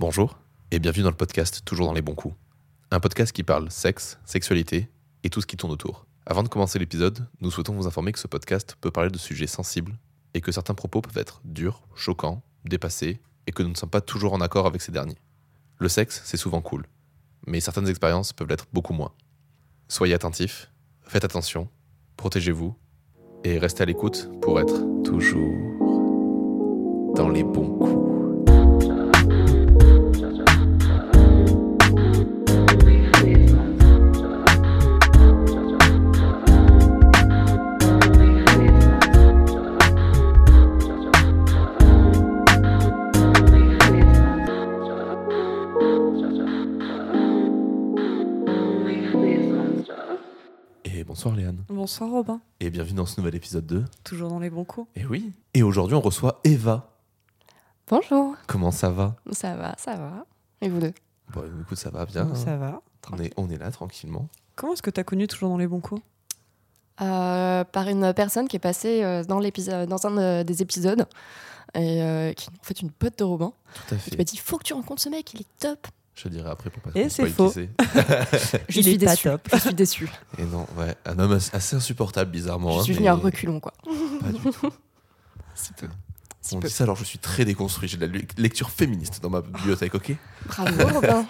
Bonjour et bienvenue dans le podcast Toujours dans les bons coups. Un podcast qui parle sexe, sexualité et tout ce qui tourne autour. Avant de commencer l'épisode, nous souhaitons vous informer que ce podcast peut parler de sujets sensibles et que certains propos peuvent être durs, choquants, dépassés et que nous ne sommes pas toujours en accord avec ces derniers. Le sexe, c'est souvent cool, mais certaines expériences peuvent l'être beaucoup moins. Soyez attentifs, faites attention, protégez-vous et restez à l'écoute pour être toujours dans les bons coups. Bonsoir Robin, Et bienvenue dans ce nouvel épisode 2. toujours dans les bons coups. Et oui. Et aujourd'hui, on reçoit Eva. Bonjour. Comment ça va? Ça va, ça va. Et vous deux? Bon, écoute, ça va bien. hein. Ça va. On est, on est là tranquillement. Comment est-ce que tu as connu toujours dans les bons coups? Euh, Par une personne qui est passée euh, dans, l'épisode, dans un euh, des épisodes et euh, qui est en fait une pote de Robin. Tout à Qui fait. m'a dit faut que tu rencontres ce mec, il est top. Je dirai après pour pas Et c'est faux. Je Il suis est pas déçue. top. Je suis déçue. Et non, ouais, un homme assez insupportable, bizarrement. je hein, suis mais venue à reculons quoi. Pas du tout. Si peu. Si On peu. dit ça alors je suis très déconstruit. J'ai de la lecture féministe dans ma bibliothèque, ok? Bravo Robin.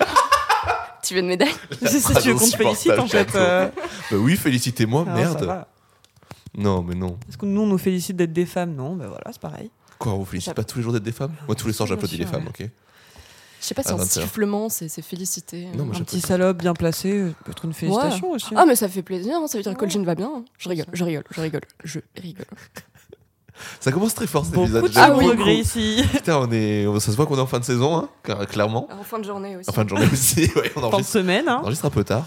tu veux une médaille? C'est ça, tu veux qu'on te félicite en fait euh, Bah oui, félicitez-moi, merde. Non, mais non. Est-ce que nous on nous félicite d'être des femmes Non, ben voilà, c'est pareil. Quoi, on vous félicite pas tous les jours d'être des femmes? Moi, tous les soirs, j'applaudis les femmes, ok? Je sais pas si À un 21. sifflement c'est félicité. Non, moi, Un petit salope bien placé peut être une félicitation aussi. Ah mais ça fait plaisir, hein, ça veut dire que Ouais. le jean va bien. hein. Je rigole, je rigole, je rigole, je rigole. Ça commence très fort cet Beaucoup épisode. de Ah oui. degrés ici. Putain, on est... ça se voit qu'on est en fin de saison, hein, car- clairement. En fin de journée aussi. En fin de journée aussi, ouais, on Fin de enregistre, semaine. Hein. on enregistre un peu tard.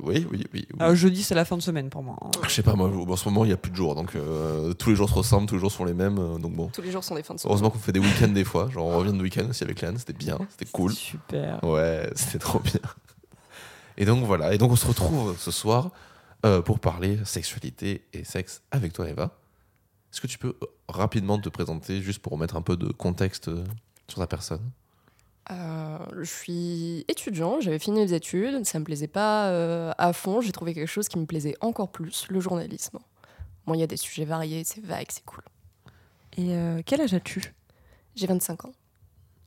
Oui, oui, oui. oui. Alors, jeudi, c'est la fin de semaine pour moi. hein. Je sais pas, moi, en ce moment, il y a plus de jours, donc euh, tous les jours se ressemblent, tous les jours sont les mêmes, euh, donc bon. Tous les jours sont des fins de semaine. Heureusement qu'on fait des week-ends des fois, genre on revient de week-end aussi avec Léane, c'était bien, c'était cool. Super. Ouais, c'était trop bien. Et donc voilà, et donc on se retrouve ce soir euh, pour parler sexualité et sexe avec toi Eva. Est-ce que tu peux euh, rapidement te présenter juste pour remettre un peu de contexte euh, sur ta personne? Euh, je suis étudiant, j'avais fini les études, ça me plaisait pas euh, à fond, j'ai trouvé quelque chose qui me plaisait encore plus, le journalisme. Bon, il y a des sujets variés, c'est vague, c'est cool. Et euh, quel âge as-tu? J'ai 25 ans.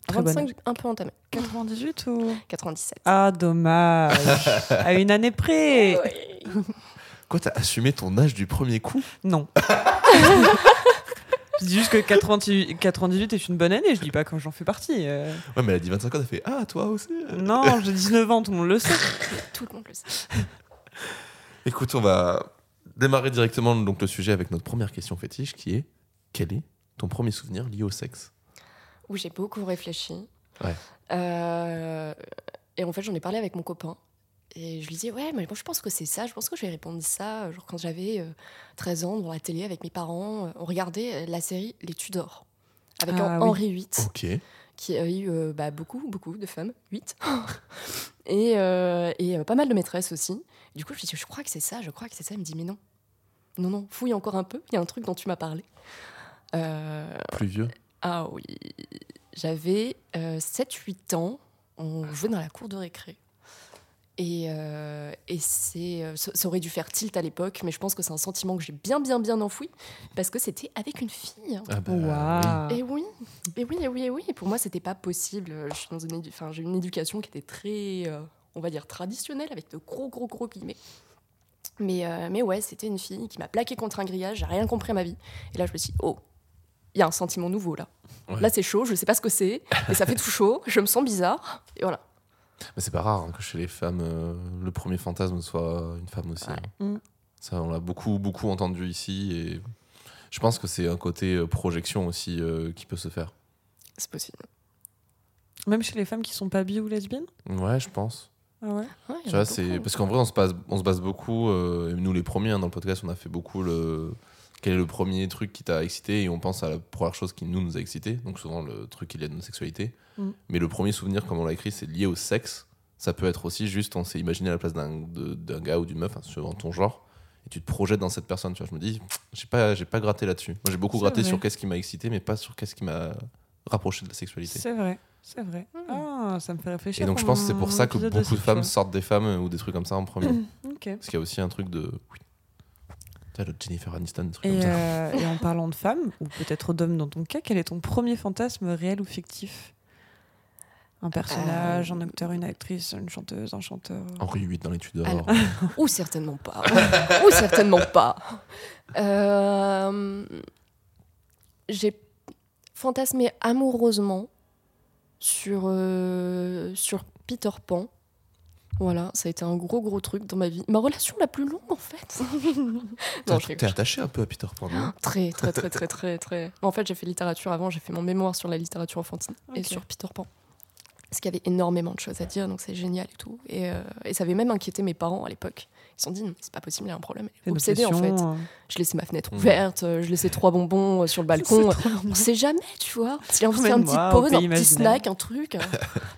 Très bonne 25, j'ai un peu entamé. 98 ou? 97. Ah, dommage. à une année près. Ouais. Quoi, t'as assumé ton âge du premier coup? Non. je dis juste que 98, 98 est une bonne année, je dis pas quand j'en fais partie. euh. Ouais, mais elle a dit 25 ans, t'as fait Ah, toi aussi Non, j'ai 19 ans, tout le monde le sait. Tout le monde le sait. Écoute, on va démarrer directement donc, le sujet avec notre première question fétiche qui est Quel est ton premier souvenir lié au sexe? Où j'ai beaucoup réfléchi. Ouais. Euh, et en fait, j'en ai parlé avec mon copain. Et je lui disais, ouais, mais moi je pense que c'est ça, je pense que je vais répondre ça. Genre quand j'avais euh, 13 ans, devant la télé avec mes parents, euh, on regardait euh, la série Les Tudors. Avec Ah oui. Henri VIII. Qui a eu euh, bah, beaucoup, beaucoup de femmes, 8. et euh, et euh, pas mal de maîtresses aussi. Du coup, je me dis, je crois que c'est ça, je crois que c'est ça. Il me dit, mais non. Non, non, fouille encore un peu, il y a un truc dont tu m'as parlé. Euh, Plus vieux ah oui, j'avais 7-8 ans, on jouait dans la cour de récré. Et, euh, et c'est, euh, ça, aurait dû faire tilt à l'époque, mais je pense que c'est un sentiment que j'ai bien, bien, bien enfoui, parce que c'était avec une fille. Ah bah, Waouh. Et oui, et oui, et oui, et oui. Et pour moi, c'était pas possible. Je suis dans une, enfin, j'ai une éducation qui était très, euh, on va dire, traditionnelle, avec de gros, gros, gros guillemets. Mais, euh, mais ouais, c'était une fille qui m'a plaqué contre un grillage. J'ai rien compris à ma vie. Et là, je me suis dit, oh, il y a un sentiment nouveau là. Ouais. Là, c'est chaud. Je sais pas ce que c'est, mais ça fait tout chaud. Je me sens bizarre. Et voilà. Mais c'est pas rare hein, que chez les femmes, euh, le premier fantasme soit une femme aussi. Ouais. hein. Mm. Ça, on l'a beaucoup, beaucoup entendu ici. Et je pense que c'est un côté euh, projection aussi euh, qui peut se faire. C'est possible. Même chez les femmes qui sont pas bi ou lesbiennes? Ouais, je pense. Ah ouais? Tu vois, a c'est beaucoup. parce qu'en vrai, on se base, on se base beaucoup. euh, nous, les premiers hein, dans le podcast, on a fait beaucoup le. Quel est le premier truc qui t'a excité Et on pense à la première chose qui nous nous a excité. Donc souvent le truc qui est lié à notre sexualité. Mm. Mais le premier souvenir, comme on l'a écrit, c'est lié au sexe. Ça peut être aussi juste, on s'est imaginé à la place d'un de- d'un gars ou d'une meuf, hein, suivant ton genre, et tu te projettes dans cette personne. Tu vois, je me dis, j'ai pas, j'ai pas gratté là-dessus. Moi, j'ai beaucoup gratté vrai. sur qu'est-ce qui m'a excité, mais pas sur qu'est-ce qui m'a rapproché de la sexualité. C'est vrai. C'est vrai. Hmm. Ah, ça me fait réfléchir. Et donc je pense que c'est pour ça que beaucoup de femmes sortent des femmes ou des trucs comme ça en premier. Ok. Parce qu'il y a aussi un truc de. Oui. Le Jennifer Aniston, des trucs Et, comme ça. euh, et en parlant de femmes, ou peut-être d'hommes dans ton cas, quel est ton premier fantasme réel ou fictif? Un personnage, Euh, un acteur, une actrice, une chanteuse, un chanteur? Henri VIII dans les Tudors. Alors, Ou certainement pas. Ou certainement pas. Euh, J'ai fantasmé amoureusement sur, euh, sur Peter Pan. Voilà, ça a été un gros gros truc dans ma vie. Ma relation la plus longue en fait. T'es attaché un peu à Peter Pan, non? Très très très très très très. En fait, j'ai fait littérature avant, j'ai fait mon mémoire sur la littérature enfantine et sur Peter Pan. Parce qu'il y avait énormément de choses à dire, donc c'est génial et tout. Et, euh, et ça avait même inquiété mes parents à l'époque. Ils se sont dit, Non, c'est pas possible, il y a un problème. Obsédée en fait. euh. Je laissais ma fenêtre Mhm. ouverte, euh, je laissais trois bonbons euh, sur le balcon. On sait jamais, tu vois. Envie de faire une petite pause, un petit imaginaire. snack, un truc. euh,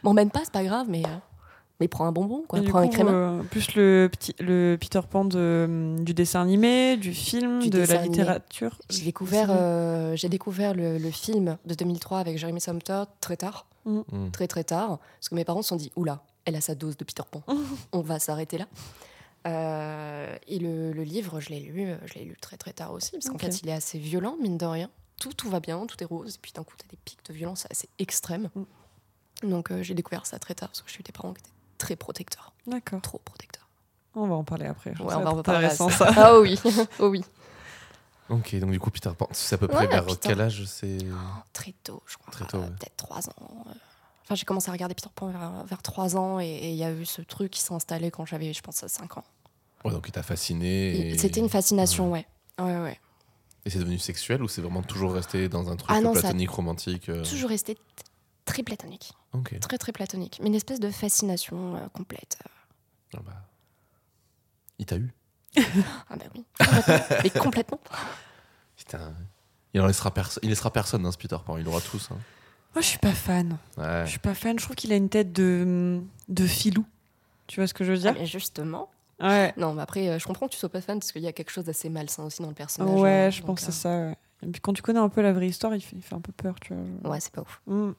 M'emmène pas, c'est pas grave, mais, euh, mais prends un bonbon, quoi. Et du Prends un coup, crémin. euh, plus le, petit, le Peter Pan de, du dessin animé, du film, Du de la animé. littérature. J'ai découvert, euh, j'ai découvert le, le film de 2003 avec Jeremy Sumpter très tard. Mm. très très tard, parce que mes parents se sont dit oula, elle a sa dose de Peter Pan, on va s'arrêter là. Euh, et le, le livre, je l'ai lu, euh, je l'ai lu très très tard aussi, parce qu'en fait, il est assez violent mine de rien. Tout tout va bien, tout est rose, et puis d'un coup, t'as des pics de violence assez extrêmes. Mm. Donc euh, j'ai découvert ça très tard, parce que j'ai eu des parents qui étaient très protecteurs, D'accord. trop protecteurs. On va en parler après. Ouais, ça on va en intéressant, ça. ça. Ah oui, oh oui, Ok, donc du coup, Peter Pan, c'est à peu près Ouais, vers Peter- quel âge c'est très tôt, je crois. Très tôt, euh, ouais. Peut-être 3 ans. euh. Enfin, j'ai commencé à regarder Peter Pan vers, vers 3 ans, et il y a eu ce truc qui s'est installé quand j'avais, je pense, 5 ans. Ouais, donc il t'a fasciné. et- C'était une fascination, ouais. Ouais, ouais. Et c'est devenu sexuel ou c'est vraiment toujours resté dans un truc Ah non, ça- platonique, romantique euh, Toujours resté très platonique. Très, très platonique. Mais une espèce de fascination euh, complète. Ah bah. Il t'a eu Ah, bah oui. Complètement. Mais complètement. Putain. Il en laissera, perso- il laissera personne dans ce Peter Pan, il aura tous. hein. Moi, je suis pas fan. Ouais. Je suis pas fan. Je trouve qu'il a une tête de, de filou. Tu vois ce que je veux Ah, dire mais justement. Ouais. Non, mais après, euh, je comprends que tu sois pas fan parce qu'il y a quelque chose d'assez malsain aussi dans le personnage. Ouais, hein, je pense que euh, c'est ça. ouais. Et puis quand tu connais un peu la vraie histoire, il fait, il fait un peu peur, tu vois. Ouais, c'est pas ouf. Mm.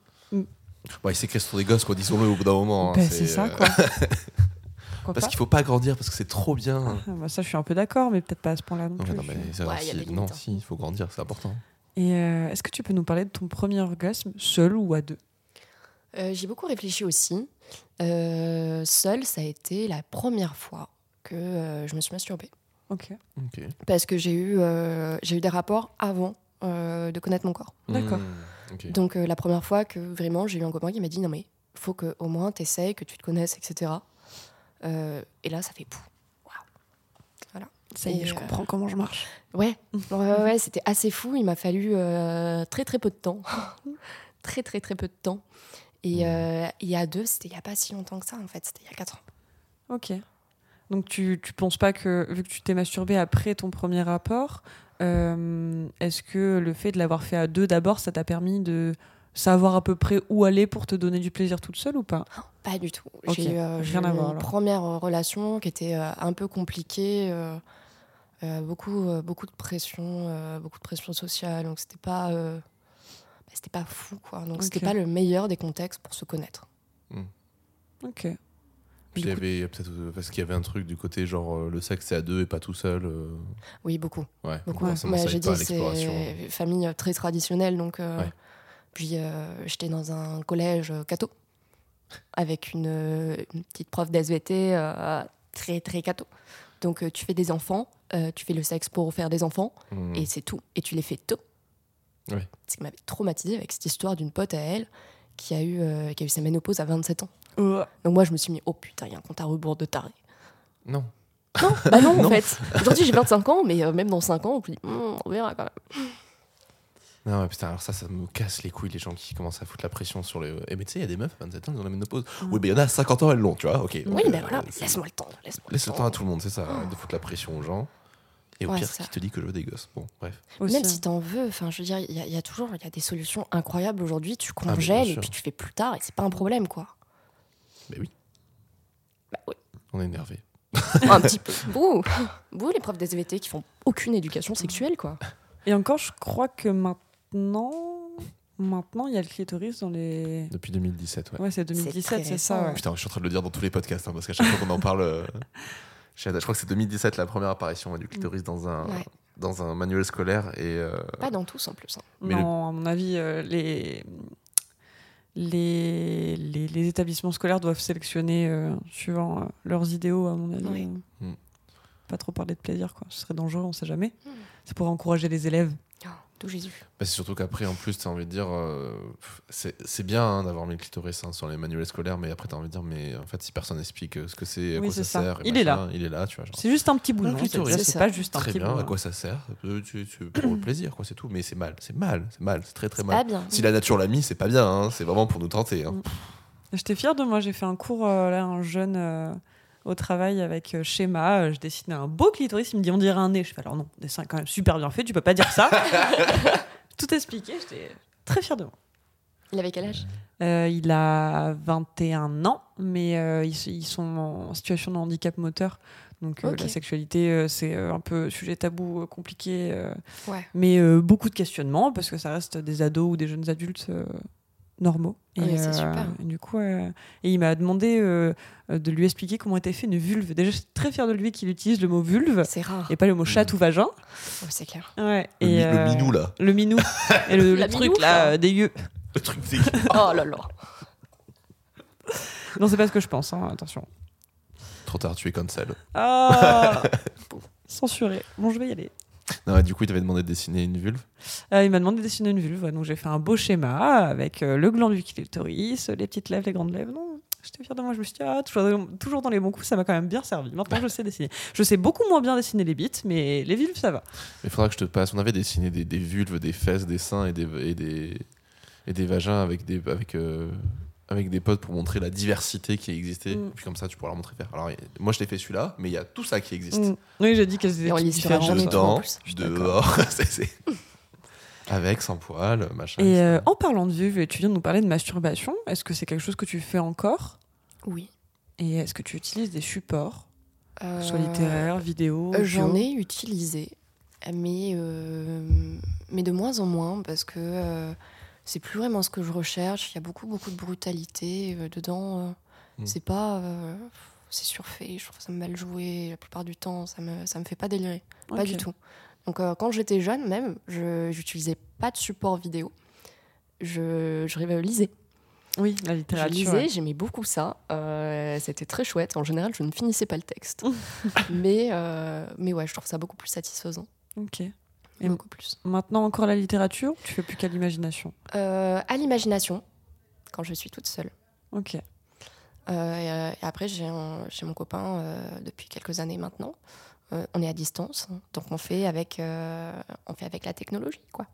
Ouais, il s'écrit sur des gosses, quoi, disons-le au bout d'un moment. hein, Ben, c'est ça, euh, quoi. Parce qu'il faut pas grandir parce que c'est trop bien. Ah, bah, Ça, je suis un peu d'accord, mais peut-être pas à ce point-là non Non, plus. non, mais Ouais, si- non, hein. si, il faut grandir, c'est important. Et euh, est-ce que tu peux nous parler de ton premier orgasme, seul ou à deux? Euh, J'ai beaucoup réfléchi aussi. Euh, seule, ça a été la première fois que euh, je me suis masturbée. Ok. Ok. Parce que j'ai eu, euh, j'ai eu des rapports avant euh, de connaître mon corps. D'accord. Hmm, Donc euh, la première fois que vraiment j'ai eu un copain qui m'a dit non mais faut que au moins t'essayes, que tu te connaisses, etc. Euh, et là ça fait pou. Ça y est, Et, je euh, comprends comment je marche. Ouais, ouais, ouais, ouais, c'était assez fou. Il m'a fallu euh, très très peu de temps, très très très peu de temps. Et euh, il y a deux, c'était il y a pas si longtemps que ça en fait, c'était il y a quatre ans. Ok. Donc tu, tu penses pas que, vu que tu t'es masturbé après ton premier rapport, est-ce que le fait de l'avoir fait à deux d'abord, ça t'a permis de savoir à peu près où aller pour te donner du plaisir toute seule ou pas? Pas du tout. J'ai eu, euh, j'ai rien eu à voir, une première euh, relation qui était euh, un peu compliquée, euh, euh, beaucoup, euh, beaucoup de pression, euh, beaucoup de pression sociale. Donc c'était pas, euh, bah, c'était pas fou quoi. Donc c'était pas le meilleur des contextes pour se connaître. Ok. Puis il y avait peut-être euh, parce qu'il y avait un truc du côté genre euh, le sexe c'est à deux et pas tout seul. euh, Oui, beaucoup. Ouais. beaucoup. Ouais, j'ai dit c'est famille très traditionnelle donc. euh. Puis euh, j'étais dans un collège catho avec une, une petite prof d'SVT euh, très très catho. Donc tu fais des enfants, tu fais le sexe pour faire des enfants. Hmm. et c'est tout. Et tu les fais tôt. Ouais. Ce qui m'avait traumatisé avec cette histoire d'une pote à elle qui a eu, qui a eu sa ménopause à 27 ans. Euh, Donc moi, je me suis mis, oh putain, il y a un compte à rebours de taré. Non. Non, bah non, Non. en fait. Aujourd'hui, j'ai 25 ans, mais euh, même dans 5 ans, on se dit, Hmm, on verra quand même. Non, ouais, putain, alors ça, ça me casse les couilles, les gens qui commencent à foutre la pression sur les. Eh, mais tu sais, il y a des meufs à 27 ans, ils ont la ménopause. Oui, mais il y en a à 50 ans, elles l'ont, tu vois. Ok. Oui, donc, ben euh, voilà, laisse-moi le temps. Laisse-moi Laisse le temps à tout le monde, c'est ça, arrête de foutre la pression aux gens. Et au Ouais, pire, qui te dit que je veux des gosses? Bon, bref. aussi, Même hein. si t'en veux, enfin, je veux dire, il y, a- il y a toujours, il y a des solutions incroyables aujourd'hui. Tu Ah, mais congèles et puis tu fais plus tard et c'est pas un problème, quoi. Mais oui, Bah oui, on est énervé. un petit peu. Bouh, bouh, les profs d'SVT qui font aucune éducation sexuelle, quoi. Et encore, je crois que maintenant, Maintenant, il y a le clitoris dans les. Depuis 2017, ouais. Ouais, c'est très 2017, c'est ça. ouais. Putain, je suis en train de le dire dans tous les podcasts, hein, parce qu'à chaque fois qu'on en parle, euh, je crois que c'est 2017 la première apparition ouais, du clitoris dans un, Ouais. dans un manuel scolaire. Et euh, Pas dans tous en plus. hein. Mais non, à mon avis, euh, les... Les... les les établissements scolaires doivent sélectionner euh, suivant euh, leurs idéaux, à mon avis. Oui. Mm. Pas trop parler de plaisir, quoi. Ce serait dangereux, on sait jamais. Mm. C'est pour encourager les élèves. Oh, Jésus. bah, c'est surtout qu'après, en plus, tu as envie de dire, euh, c'est c'est bien hein, d'avoir mis le clitoris hein, sur les manuels scolaires, mais après, tu as envie de dire, mais en fait, si personne n'explique euh, ce que c'est, à Oui, quoi ça, sert, Il est machin, il est là, tu vois. C'est juste un petit bout, non clitoris. C'est pas juste un Très petit bien, bout. à hein. quoi ça sert Pour le plaisir, quoi, c'est tout. Mais c'est mal, c'est mal, c'est mal, c'est très très mal. pas bien. Si la nature l'a mis, c'est pas bien, hein, c'est vraiment pour nous tenter. J'étais fière de moi. J'ai fait un cours, euh, là, un jeune euh, au travail avec euh, schéma. Euh, Je dessinais un beau clitoris. Il me dit on dirait un nez. Je fais alors non, dessin quand même super bien fait. Tu peux pas dire ça. Tout expliqué. J'étais très fière de moi. Il avait quel âge? Euh, il a 21 ans, mais euh, ils, ils sont en situation de handicap moteur. Donc euh, la sexualité, c'est un peu sujet tabou, compliqué, Ouais. mais beaucoup de questionnements parce que ça reste des ados ou des jeunes adultes normaux. Et, Ouais, c'est euh, super. et du coup, euh, et il m'a demandé euh, de lui expliquer comment était fait une vulve. Déjà, je suis très fière de lui qu'il utilise le mot vulve C'est rare. et pas le mot chat ou vagin. C'est clair. Ouais. Le, et, mi- le minou, là. Le minou. et le, truc minou, là, euh, dégueu. Le truc, c'est Oh là là. Non, c'est pas ce que je pense, hein, attention. trop tard, tu es cancel. Ah Censuré. Bon, je vais y aller. Non, du coup, il t'avait demandé de dessiner une vulve. Euh, il m'a demandé de dessiner une vulve, ouais, donc j'ai fait un beau schéma avec euh, le gland du clitoris, les petites lèvres, les grandes lèvres. Non, j'étais fière de moi. Je me suis dit, ah, toujours, toujours dans les bons coups, ça m'a quand même bien servi. Maintenant, je sais dessiner. Je sais beaucoup moins bien dessiner les bites, mais les vulves, ça va. Il faudra que je te passe. On avait dessiné des, des vulves, des fesses, des seins et des, et des, et des vagins avec des, avec, euh, avec des potes pour montrer la diversité qui existait. Mm. Et puis comme ça, tu pourras leur montrer faire. Alors, moi, je t'ai fait celui-là, mais il y a tout ça qui existe. Mm. Oui, j'ai dit qu'elles étaient différentes. Dedans, plus. dehors, c'est- c'est- avec, sans poil, machin. Et euh, en parlant de et tu viens de nous parler de masturbation, est-ce que c'est quelque chose que tu fais encore? Oui. Et est-ce que tu utilises des supports, soit Euh, littéraires, vidéo Euh, J'en ai utilisé, mais, euh, mais de moins en moins parce que euh, c'est plus vraiment ce que je recherche. Il y a beaucoup, beaucoup de brutalité euh, dedans. euh, Mm. C'est pas. euh, c'est surfait, je trouve ça mal joué. La plupart du temps, ça me, ça me fait pas délirer. Pas du tout. Donc, euh, quand j'étais jeune, même, je j'utilisais pas de support vidéo. Je, je lisais. Oui, la Je littérature. lisais, ouais. j'aimais beaucoup ça. Euh, C'était très chouette. En général, je ne finissais pas le texte. mais, euh, mais ouais, je trouve ça beaucoup plus satisfaisant. Ok. Et beaucoup plus. Maintenant, encore la littérature ou Tu fais plus qu'à l'imagination? Euh, à l'imagination, quand je suis toute seule. Ok. Euh, et, euh, et après, j'ai mon copain euh, depuis quelques années maintenant. On est à distance, donc on fait avec, on fait avec la technologie, quoi.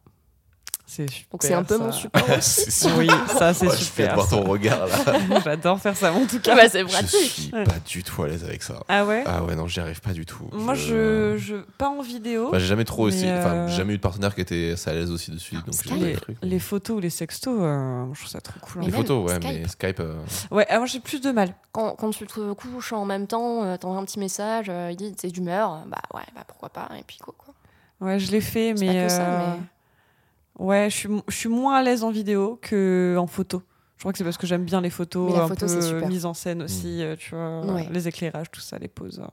C'est super. Donc c'est un peu mon support aussi. Oui, ça c'est Ouais, je fais de super. voir ton ça. regard là. J'adore faire ça, en tout cas. Bah, c'est je pratique. suis Ouais. pas du tout à l'aise avec ça. Ah ouais? Ah ouais, non, j'y arrive pas du tout. Moi, je, je. Pas en vidéo. Bah, j'ai jamais trop aussi. Enfin, euh, j'ai jamais eu de partenaire qui était assez à l'aise aussi dessus. Donc les, les photos ou les sextos, euh, je trouve ça trop cool. Les hein. même photos, ouais, Skype. mais Skype. euh, Ouais, ah, moi j'ai plus de mal. Quand, quand tu te couches en même temps, euh, t'envoies un petit message, euh, il dit t'es d'humeur, bah ouais, bah pourquoi pas, et puis quoi, quoi. Ouais, je l'ai fait, mais. pas que ça, mais- Ouais, je suis, je suis moins à l'aise en vidéo que en photo. Je crois que c'est parce que j'aime bien les photos la un photo, peu c'est super. mise en scène aussi, euh, tu vois, Ouais. les éclairages, tout ça, les poses. euh,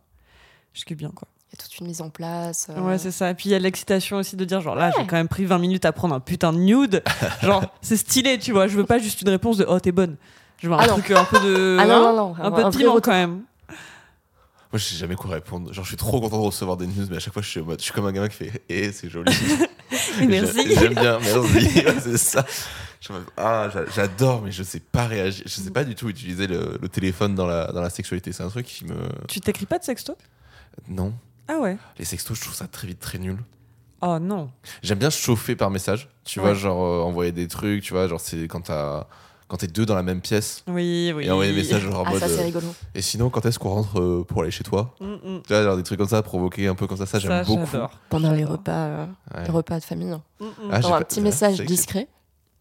Je kiffe bien quoi. Il y a toute une mise en place. euh, Ouais, c'est ça. Et puis il y a l'excitation aussi de dire genre là, j'ai quand même pris 20 minutes à prendre un putain de nude. genre, c'est stylé, tu vois. Je veux pas juste une réponse de oh, t'es bonne. Je veux un Ah truc euh, un peu de. Ah non, hein, non, non. Un peu de piment quand même. Moi, je sais jamais quoi répondre. Genre, je suis trop content de recevoir des news, mais à chaque fois, je suis, mode- je suis comme un gamin qui fait Eh, c'est joli. Merci. J'a- J'aime bien, merci. C'est ça. Ah, j'a- j'adore, mais je sais pas réagir. Je sais pas du tout utiliser le, le téléphone dans la, dans la sexualité. C'est un truc qui me. Tu t'écris pas de sexto? Non. Ah ouais. Les sextos, je trouve ça très vite très nul. Oh non. J'aime bien chauffer par message. Tu Ouais. vois, genre euh, envoyer des trucs, tu vois, genre c'est quand t'as. Quand t'es deux dans la même pièce Oui, oui. et envoyer des messages genre en Ah, mode. ça, c'est euh, rigolo. et sinon, quand est-ce qu'on rentre euh, pour aller chez toi Mm, mm. Tu vois, genre des trucs comme ça, provoquer un peu comme ça, ça, j'aime beaucoup. Pendant les repas, euh, Ouais. les repas de famille. hein. Mm, mm. Ah, un pas- petit message discret.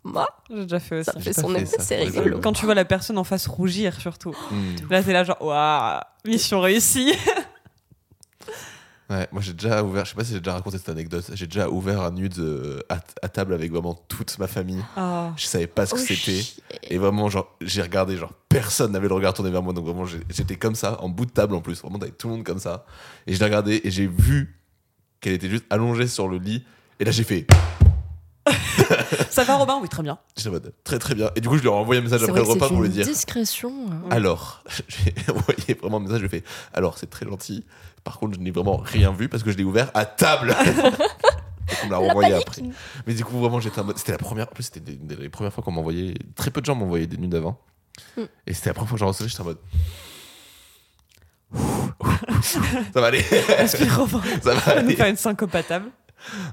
Moi, J'ai déjà fait aussi. ça fait son effet, c'est rigolo. Quand tu vois la personne en face rougir, surtout. Là, c'est là, genre, waouh, mission réussie. Ouais, moi j'ai déjà ouvert, je sais pas si j'ai déjà raconté cette anecdote, j'ai déjà ouvert un nude euh, à, à table avec vraiment toute ma famille. Ah. Je savais pas ce que Oh, c'était. Et vraiment, genre, j'ai regardé, genre, personne n'avait le regard tourné vers moi. Donc vraiment, j'étais comme ça, en bout de table en plus, vraiment avec tout le monde comme ça. Et je l'ai regardé et j'ai vu qu'elle était juste allongée sur le lit. Et là, j'ai fait, Ça va, Robin? Oui, très bien. j'étais en mode, très très bien. Et du coup, je lui ai envoyé un message après le repas pour lui dire, discrétion. euh. alors, j'ai envoyé vraiment un message, je lui ai fait, alors, c'est très gentil. Par contre, je n'ai vraiment rien vu parce que je l'ai ouvert à table. Qu'on me l'a renvoyé après. Mais du coup, vraiment, j'étais en mode. C'était la première. En plus, c'était des- des- les premières fois qu'on m'envoyait. Très peu de gens m'envoyaient des nudes avant. Mm. Et c'était la première fois que j'en recevais, j'étais en mode. ça va aller. Respire, Robin. ça va On va nous aller. faire une syncope à table.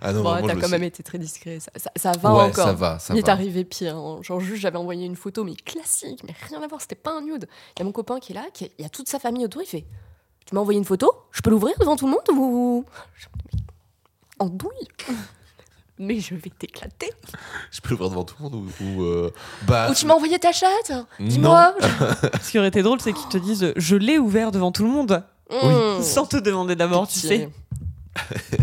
Ah non, Bon, t'as quand sais. même été très discret. Ça, ça- ça va Ouais, encore. ça va, ça Il est arrivé pire. hein. Genre, juste, j'avais envoyé une photo, mais classique, mais rien à voir, c'était pas un nude. Il y a mon copain qui est là, qui il y a toute sa famille autour, il fait Tu m'as envoyé une photo? Je peux l'ouvrir devant tout le monde ou? En douille Mais je vais t'éclater Je peux l'ouvrir devant tout le monde ou. ou, euh, bah. Ou tu m'as envoyé ta chatte. Dis-moi Ce qui aurait été drôle, c'est qu'ils te disent Je l'ai ouvert devant tout le monde, Mmh. sans te demander d'abord, tu sais.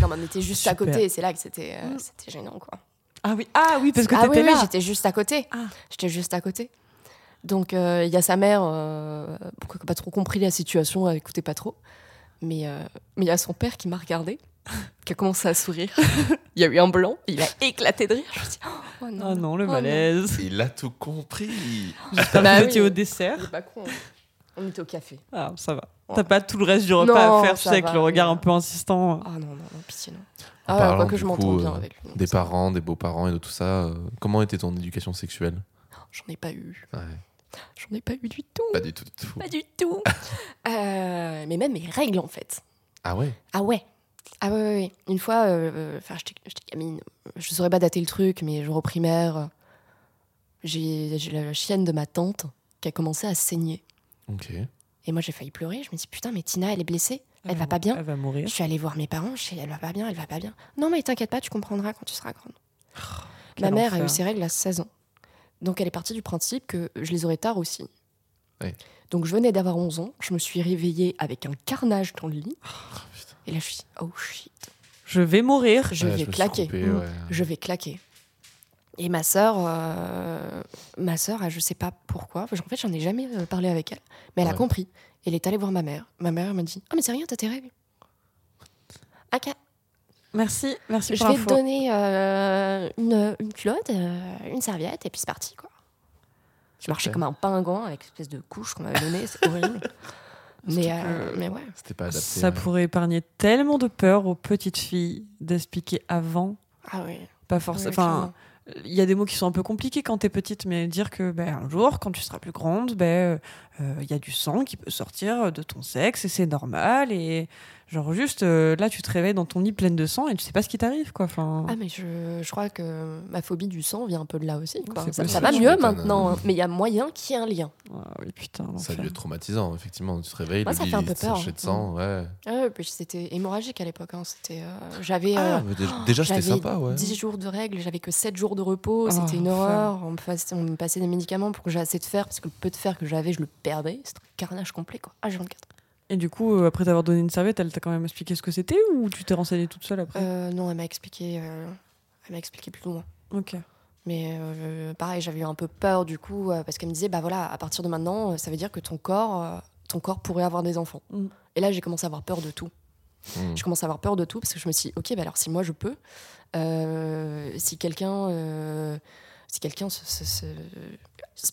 Non, mais on était juste à côté, et c'est là que c'était euh, c'était gênant, quoi. Ah oui, ah oui parce que ah t'étais oui, oui, là. j'étais juste à côté. Ah. J'étais juste à côté. Donc euh, il y a sa mère, euh, qui n'a pas trop compris la situation, elle écoutait pas trop. Mais euh, mais il y a son père qui m'a regardé, qui a commencé à sourire. Il y a eu un blanc, il a éclaté de rire. Je me suis dit, oh non, Ah non, le oh non. malaise. Il a tout compris. Bah vous oui. étiez au Il est dessert. pas con. hein. On était au café. Ah, ça va. Ouais. T'as pas tout le reste du repas Non, à faire, tu sais, avec va, le regard un peu insistant. Ah non, non, non, pitié, non. En Ah parlant, quoi que je m'entends bien euh, avec lui. Des parents, des beaux-parents et de tout ça. euh, comment était ton éducation sexuelle? J'en ai pas eu. Ouais, J'en ai pas eu du tout. Pas du tout. du tout. Pas du tout. Euh, mais même mes règles, en fait. Ah ouais? Ah ouais. Ah ouais, ouais, ouais. Une fois, euh, euh, enfin, j'étais gamine. Je saurais pas dater le truc, mais genre au primaire, j'ai j'ai la chienne de ma tante qui a commencé à saigner. Ok. Et moi, j'ai failli pleurer. Je me dis, putain, mais Tina, elle est blessée. Elle va pas bien. Elle va mourir. Je suis allée voir mes parents. Je suis elle va pas bien, elle va pas bien. Non, mais t'inquiète pas, tu comprendras quand tu seras grande. Quel Ma mère a eu ses règles à 16 ans. Donc elle est partie du principe que je les aurais tard aussi. Ouais. Donc je venais d'avoir 11 ans. Je me suis réveillée avec un carnage dans le lit. Et là, je suis dit, oh shit. Je vais mourir. Je Ouais, vais claquer. Mm. ouais. je vais claquer. Et ma sœur, euh, ma sœur, je sais pas pourquoi, en fait, j'en ai jamais euh, parlé avec elle, mais elle a compris. Elle est allée voir ma mère. Ma mère m'a dit Ah, mais c'est rien, t'as tes règles. Ok, Merci, merci je pour vais te donner euh, une, une culotte, euh, une serviette, et puis c'est parti, quoi. Je marchais comme un pingouin avec une espèce de couche qu'on m'avait donnée, c'est horrible. mais, euh, mais ouais. C'était pas adapté. Ça ouais. pourrait épargner tellement de peur aux petites filles d'expliquer avant. Ah oui. Pas forcément. Enfin, il y a des mots qui sont un peu compliqués quand t'es petite, mais dire que ben, un jour, quand tu seras plus grande, ben euh, il y a du sang qui peut sortir de ton sexe et c'est normal. Et genre juste euh, là, tu te réveilles dans ton lit pleine de sang et tu sais pas ce qui t'arrive, quoi. Enfin, Ah mais je, je crois que ma phobie du sang vient un peu de là aussi. quoi. Ça, va mieux maintenant, hein. mais il y a moyen qu'il y ait un lien. ah oui, putain. Ça a dû l'enfer. être traumatisant, effectivement. Tu te réveilles, Moi, le ça lit fait un peu peur. de sang, ouais. Ah ouais, puis c'était hémorragique à l'époque. hein. C'était, euh, j'avais Ah, euh, déjà, c'était j'avais sympa, ouais. 10 jours de règles, j'avais que 7 jours de repos, Oh, c'était une horreur. On me, passait, on me passait des médicaments pour que j'ai assez de fer, parce que le peu de fer que j'avais, je le perdais. C'était un carnage complet, quoi. Ah, j'ai 24. Et du coup, euh, après t'avoir donné une serviette, elle t'a quand même expliqué ce que c'était ou tu t'es renseignée toute seule après? Euh, non, elle m'a expliqué, euh, elle m'a expliqué plus ou moins. Ok. Mais euh, pareil, j'avais eu un peu peur du coup, euh, parce qu'elle me disait, bah voilà, à partir de maintenant, ça veut dire que ton corps, euh, ton corps pourrait avoir des enfants. Mm. Et là, j'ai commencé à avoir peur de tout. Mm. Je commence à avoir peur de tout parce que je me suis dit, ok, bah alors si moi je peux, euh, si quelqu'un, euh, si quelqu'un se, se- se-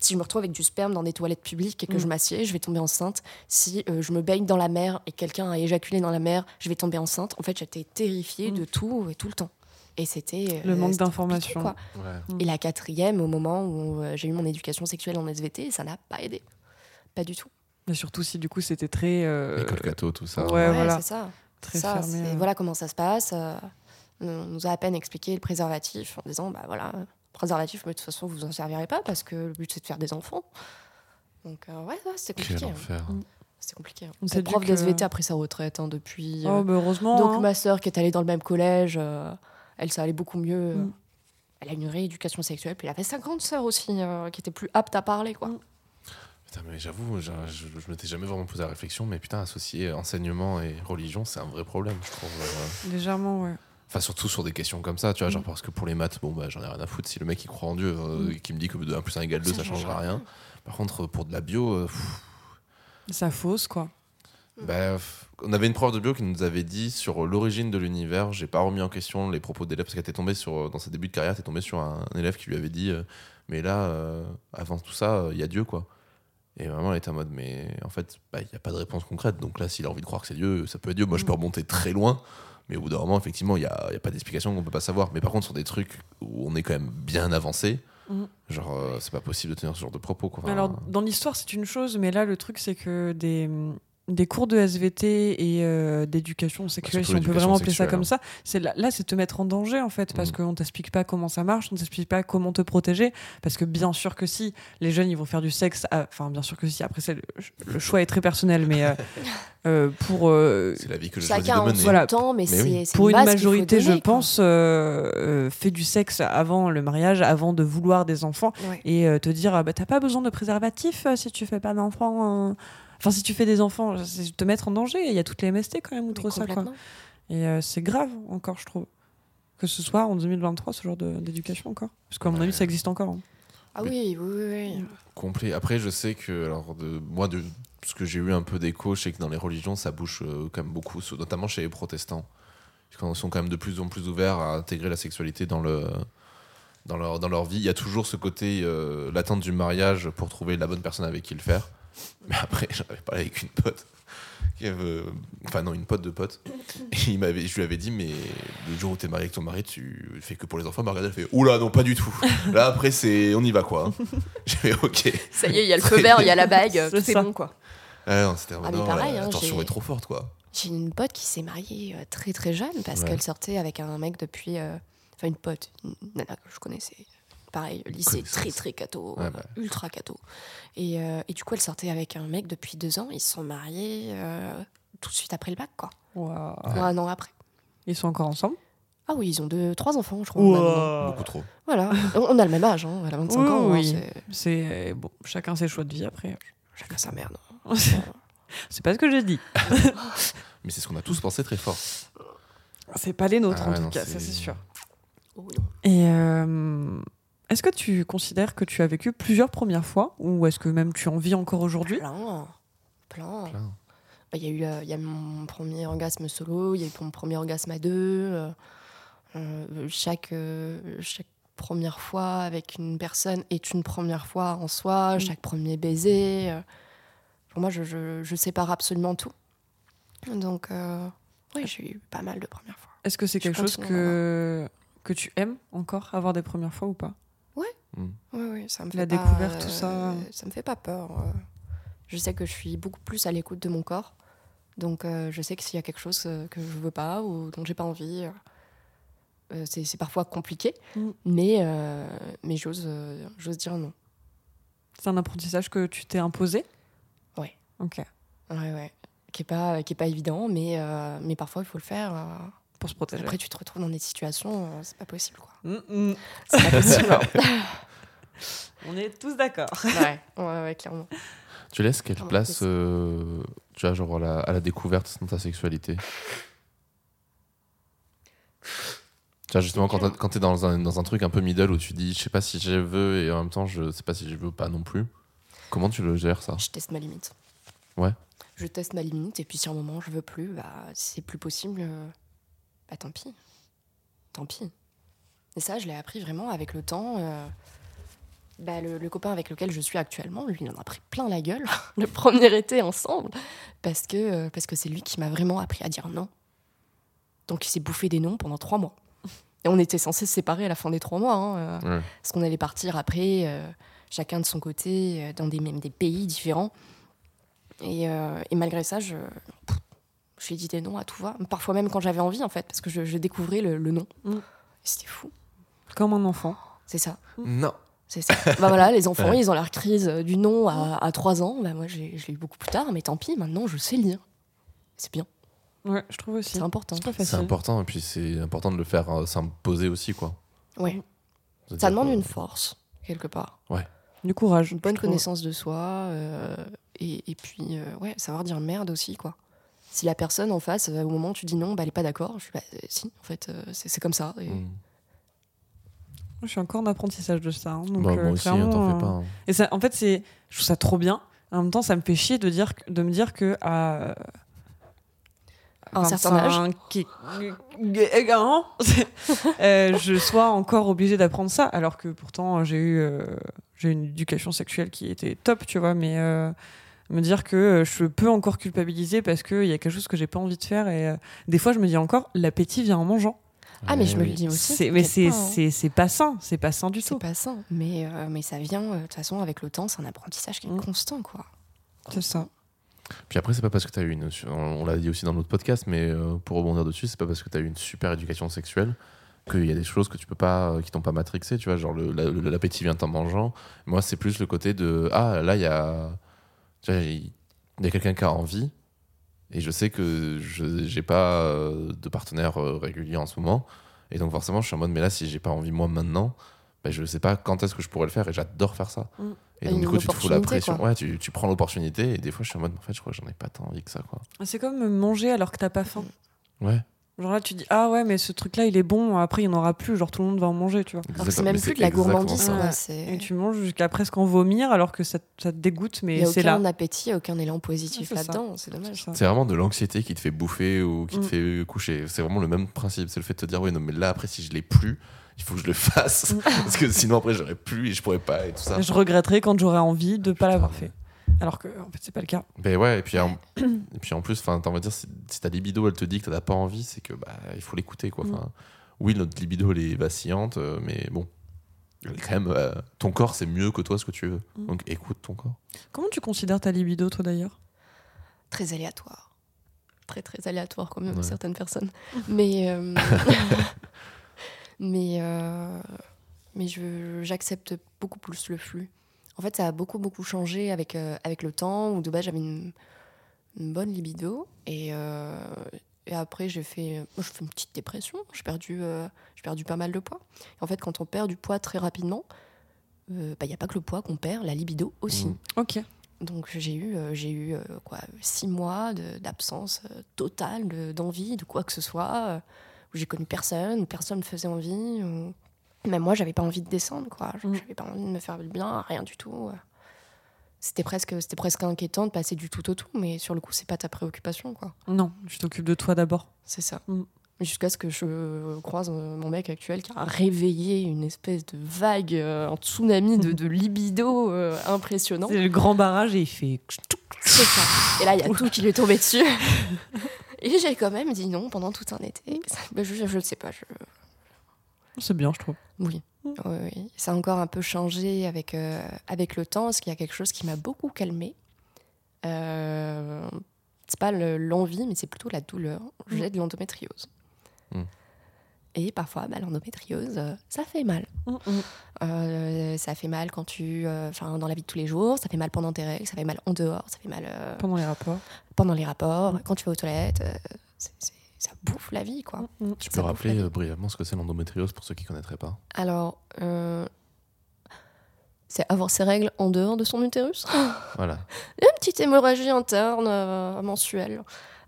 si je me retrouve avec du sperme dans des toilettes publiques et que Mm. je m'assieds, je vais tomber enceinte. Si euh, je me baigne dans la mer et quelqu'un a éjaculé dans la mer, je vais tomber enceinte. En fait, j'étais terrifiée Mm. de tout et tout le temps. Et c'était Le euh, manque c'était d'informations. Et la quatrième, au moment où euh, j'ai eu mon éducation sexuelle en SVT, ça n'a pas aidé. Pas du tout. Mais surtout si du coup c'était très. euh, École catho, tout ça. ouais, voilà. c'est ça. Très ça, fermé. euh. Voilà comment ça se passe. euh, on nous a à peine expliqué le préservatif en disant, bah voilà, euh, préservatif, mais de toute façon, vous en servirez pas parce que le but c'est de faire des enfants. Donc euh, ouais, ouais, c'est Quel compliqué. hein. enfer. Mm. C'est compliqué. hein. On Cette s'est dit prof que- d'SVT a pris sa retraite hein, depuis. Oh, euh, bah heureusement. donc hein. ma sœur qui est allée dans le même collège, euh, elle, ça allait beaucoup mieux. Mm. Elle a une rééducation sexuelle. Puis elle avait sa grande sœur aussi, euh, qui était plus apte à parler. Quoi. Mm. Putain, mais j'avoue, je, je, je m'étais jamais vraiment posé la réflexion, mais putain, associer enseignement et religion, c'est un vrai problème, je trouve. euh. Légèrement, ouais. Enfin, surtout sur des questions comme ça, tu vois, genre Mm. parce que pour les maths, bon, bah, j'en ai rien à foutre. Si le mec il croit en Dieu euh, Mm. et qui me dit que 1 plus 1 égale 2, ça, Ça changera rien. Par contre, pour de la bio, euh, pff, Ça fausse, quoi. bah, pff, on avait une prof de bio qui nous avait dit sur l'origine de l'univers, j'ai pas remis en question les propos d'élèves parce qu'elle était tombée sur, dans ses débuts de carrière, elle était tombée sur un, un élève qui lui avait dit, euh, mais là, euh, avant tout ça, il y a Dieu, quoi. Et vraiment, elle était en mode, mais en fait, il n'y a pas de réponse concrète. Donc là, s'il a envie de croire que c'est Dieu, ça peut être Dieu. Moi, je peux Mm. remonter très loin. Mais au bout d'un moment, effectivement, il n'y a, y a pas d'explication qu'on peut pas savoir. Mais par contre, sur des trucs où on est quand même bien avancé, Mm. genre, euh, c'est pas possible de tenir ce genre de propos. Quoi. Enfin, Alors, dans l'histoire, c'est une chose, mais là, le truc, c'est que des, des cours de SVT et euh, d'éducation sexuelle, surtout si on peut vraiment appeler ça comme hein. ça, c'est là, là, c'est te mettre en danger, en fait, parce Mhm. qu'on t'explique pas comment ça marche, on t'explique pas comment te protéger, parce que bien sûr que si, les jeunes, ils vont faire du sexe, à- enfin, bien sûr que si, après, le, le choix est très personnel, mais euh, euh, pour... euh, c'est la vie que Chacun de Voilà. temps, mais, Mais c'est oui. pour une majorité, je donner, pense, euh, euh, fait du sexe avant le mariage, avant de vouloir des enfants, Ouais. et euh, te dire ah bah, t'as pas besoin de préservatif euh, si tu fais pas d'enfants euh. Enfin si tu fais des enfants c'est te mettre en danger il y a toutes les MST quand même outre ça quoi complètement. et euh, c'est grave encore je trouve que ce soit en 2023 ce genre d'éducation encore parce qu'à mon Ouais. avis ça existe encore hein. Ah oui, oui, oui. oui. complet. Après, je sais que, alors, de, moi, de ce que j'ai eu un peu d'écho, je sais que dans les religions, ça bouge euh, quand même beaucoup, notamment chez les protestants. Ils sont quand même de plus en plus ouverts à intégrer la sexualité dans, le, dans, leur, dans leur vie. Il y a toujours ce côté, euh, l'attente du mariage pour trouver la bonne personne avec qui le faire. Mais après, j'en avais parlé avec une pote. Qui avait, euh, enfin, non, une pote de pote. Et il m'avait, je lui avais dit, mais le jour où t'es marié avec ton mari, tu fais que pour les enfants. Margaret, elle fait, oula, non, pas du tout. Là, après, c'est, on y va, quoi. J'ai fait, ok. Ça y est, il y a le feu vert, il y a la bague, C'est bon, quoi. Ah non, c'était Ah, pareil, la hein, tension j'ai- est trop forte, quoi. J'ai une pote qui s'est mariée euh, très très jeune parce Ouais. qu'elle sortait avec un mec depuis. euh, Enfin, une pote, une nana que je connaissais. Pareil, lycée très très Ouais, euh, bah. ultra cato. Et, euh, et du coup, elle sortait avec un mec depuis deux ans. Ils se sont mariés euh, tout de suite après le bac, quoi. Un an après. ils sont encore ensemble? Ah oui, ils ont deux, trois enfants, je crois. Beaucoup trop. Voilà, on, a le même âge, hein, elle a 25 Oui, ans. hein, oui. c'est- c'est bon chacun ses choix de vie après Chacun sa merde. c'est pas ce que j'ai dit Mais c'est ce qu'on a tous pensé très fort. c'est pas les nôtres Ah en tout non, cas c'est- ça c'est sûr Oh non. Et euh, est-ce que tu considères que tu as vécu plusieurs premières fois ou est-ce que même tu en vis encore aujourd'hui? Plein. Plein. Bah, Il y a eu euh, il y a mon premier orgasme solo, il y a eu mon premier orgasme à deux. euh, euh, chaque, euh, chaque première fois avec une personne est une première fois en soi, Mm. chaque premier baiser. euh, pour moi, je, je, je sépare absolument tout. Donc, euh, oui, j'ai eu pas mal de premières fois. Est-ce que c'est quelque chose que, que tu aimes encore avoir des premières fois ou pas? Oui, oui, ça me fait La pas, découverte, tout ça. euh, Ça me fait pas peur. euh. Je sais que je suis beaucoup plus à l'écoute de mon corps. Donc, euh, je sais que s'il y a quelque chose euh, que je veux pas ou dont j'ai pas envie, euh, c'est parfois compliqué. Mm. Mais, euh, mais j'ose euh, j'ose dire non. C'est un apprentissage que tu t'es imposé? Ouais. Ok. Ouais, ouais. Qui est pas, qui est pas évident, mais, euh, mais parfois il faut le faire. euh. Pour se protéger. Après, tu te retrouves dans des situations, euh, c'est pas possible, quoi. Mm, mm. C'est pas possible. On est tous d'accord. ouais, ouais, ouais, clairement. Tu laisses quelle place, euh, tu vois, genre à la, à la découverte dans ta sexualité? Tu vois, justement, quand quand t'es dans un, dans un truc un peu middle où tu dis, je sais pas si je veux et en même temps, je sais pas si je veux pas non plus. Comment tu le gères ça? Je teste ma limite. Ouais. Je teste ma limite et puis si à un moment je veux plus, bah si c'est plus possible, bah tant pis. Tant pis. Et ça, je l'ai appris vraiment avec le temps. euh, bah, le, le copain avec lequel je suis actuellement, lui, il en a pris plein la gueule le premier été ensemble parce que euh, parce que c'est lui qui m'a vraiment appris à dire non. Donc il s'est bouffé des noms pendant trois mois. Et on était censés se séparer à la fin des trois mois. hein, euh, Ouais. parce qu'on allait partir après, euh, chacun de son côté, euh, dans des, même des pays différents. Et, euh, et malgré ça, je, j'ai dit des noms à tout va. Parfois même quand j'avais envie, en fait, parce que je, je découvrais le, le nom. Mm. C'était fou. Comme un enfant. C'est ça. Non. C'est ça. bah voilà, les enfants, Ouais. ils ont leur crise du nom à, à 3 ans. Bah moi, j'ai, je l'ai eu beaucoup plus tard, mais tant pis, maintenant, je sais lire. C'est bien, Ouais, je trouve aussi. c'est important. C'est important, et puis c'est important de le faire euh, s'imposer aussi, quoi. Ouais. De Ça demande que- une force, quelque part. Ouais. Du courage. Une bonne connaissance de soi. euh, et, et puis, euh, ouais, savoir dire merde aussi, quoi. Si la personne en face, euh, au moment où tu dis non, bah, elle est pas d'accord, je suis bah, euh, si, en fait, euh, c'est c'est comme ça. Et... Mm. Je suis encore en apprentissage de ça. hein, donc, Bah, euh, moi aussi, hein, clairement, t'en fais pas. hein. Et ça, en fait, c'est, je trouve ça trop bien. En même temps, ça me fait chier de, dire, de me dire que à un certain âge. 25 qui- euh, je sois encore obligée d'apprendre ça, alors que pourtant j'ai eu, euh, j'ai une éducation sexuelle qui était top, tu vois, mais euh, me dire que je peux encore culpabiliser parce qu'il y a quelque chose que j'ai pas envie de faire et euh, des fois je me dis encore l'appétit vient en mangeant. Ah, mais je me oui. le dis aussi. C'est, mais c'est, hein. c'est, c'est pas sain, c'est pas sain du C'est tout. pas ça. Mais, euh, mais ça vient, euh, de toute façon, avec le temps, c'est un apprentissage qui est Mm. constant, quoi. C'est ça. Puis après, c'est pas parce que tu as eu une. On l'a dit aussi dans notre podcast, mais euh, pour rebondir dessus, c'est pas parce que tu as eu une super éducation sexuelle qu'il y a des choses que tu peux pas. euh, qui t'ont pas matrixé, tu vois. Genre, le- la- le- l'appétit vient en mangeant. Moi, c'est plus le côté de. Ah, là, il y a. il y a quelqu'un qui a envie. Et je sais que je j'ai pas euh, de partenaire euh, régulier en ce moment. Et donc, forcément, je suis en mode, mais là, si j'ai pas envie moi maintenant, ben, je sais pas quand est-ce que je pourrais le faire. Et j'adore faire ça. Mm. Et Et donc, du coup, tu te fous la pression. quoi. Ouais, tu, tu prends l'opportunité. Et des fois, je suis en mode, en fait, je crois que j'en ai pas tant envie que ça, quoi. C'est comme manger alors que t'as pas faim. Ouais. Genre là, tu dis ah ouais, mais ce truc-là, il est bon. Après, il n'y en aura plus. Genre tout le monde va en manger, tu vois. C'est même Mais plus de la gourmandise, quoi. Et tu manges jusqu'à presque en vomir alors que ça, ça te dégoûte, Il mais n'y a c'est aucun là. appétit, aucun élan positif là-dedans. C'est dommage. C'est vraiment de l'anxiété qui te fait bouffer ou qui te Mm. fait coucher. C'est vraiment le même principe. C'est le fait de te dire, oui, non, mais là, après, si je l'ai plus, il faut que je le fasse. Mm. Parce que sinon, après, j'aurais plus et je pourrais pas et tout ça. Je regretterai quand j'aurai envie de pas l'avoir fait. Alors que en fait, c'est pas le cas. Ben ouais, et puis, en, et puis en plus, enfin, on va dire, si, si ta libido, elle te dit que t'en as pas envie, c'est que bah, il faut l'écouter, quoi. Mm. Oui, notre libido, elle est vacillante, euh, mais bon. Quand même, euh, ton corps, c'est mieux que toi ce que tu veux. Mm. Donc écoute ton corps. Comment tu considères ta libido, toi d'ailleurs? Très aléatoire. Très, très aléatoire, comme Ouais. certaines personnes. Mais. euh, mais. euh, Mais je- j'accepte beaucoup plus le flux. En fait, ça a beaucoup, beaucoup changé avec, euh, avec le temps, où de base, j'avais une, une bonne libido. Et, euh, et après, j'ai fait, moi, je fais une petite dépression. J'ai perdu, euh, j'ai perdu pas mal de poids. Et en fait, quand on perd du poids très rapidement, il n'y a pas que le poids qu'on perd, la libido aussi. Mm. Ok. Donc j'ai eu, euh, j'ai eu euh, quoi, six mois d'absence euh, totale de- d'envie de quoi que ce soit, euh, où j'ai connu personne, personne me faisait envie. Même moi, j'avais pas envie de descendre, quoi. Mm. J'avais pas envie de me faire du bien, rien du tout. euh. C'était presque, c'était presque inquiétant de passer du tout au tout, mais sur le coup, c'est pas ta préoccupation, quoi. Non, tu t'occupes de toi d'abord. C'est ça. Mm. Jusqu'à ce que je croise euh, mon mec actuel qui a réveillé une espèce de vague, euh, un tsunami de, de libido euh, impressionnant. C'est le grand barrage et il fait. C'est ça. Et là, il y a tout qui lui est tombé dessus. Et j'ai quand même dit non pendant tout un été. Ben, je, je ne sais pas. Je... C'est bien, je trouve. Oui. Mm. Oui, oui. Ça a encore un peu changé avec, euh, avec le temps, parce qu'il y a quelque chose qui m'a beaucoup calmée? Euh, c'est pas le- l'envie, mais c'est plutôt la douleur. J'ai de l'endométriose. Mm. Et parfois, bah, l'endométriose, euh, ça fait mal. Mm, Euh, ça fait mal quand tu, euh, enfin, dans la vie de tous les jours. Ça fait mal pendant tes règles. Ça fait mal en dehors. Ça fait mal euh, Pendant les rapports. pendant les rapports, Mm. quand tu vas aux toilettes. euh, c'est- bouffe la vie, quoi. Mm, Tu Ça peux rappeler euh, brièvement ce que c'est l'endométriose pour ceux qui connaîtraient pas Alors, euh, c'est avoir ses règles en dehors de son utérus. Voilà. Une petite hémorragie interne euh, mensuelle.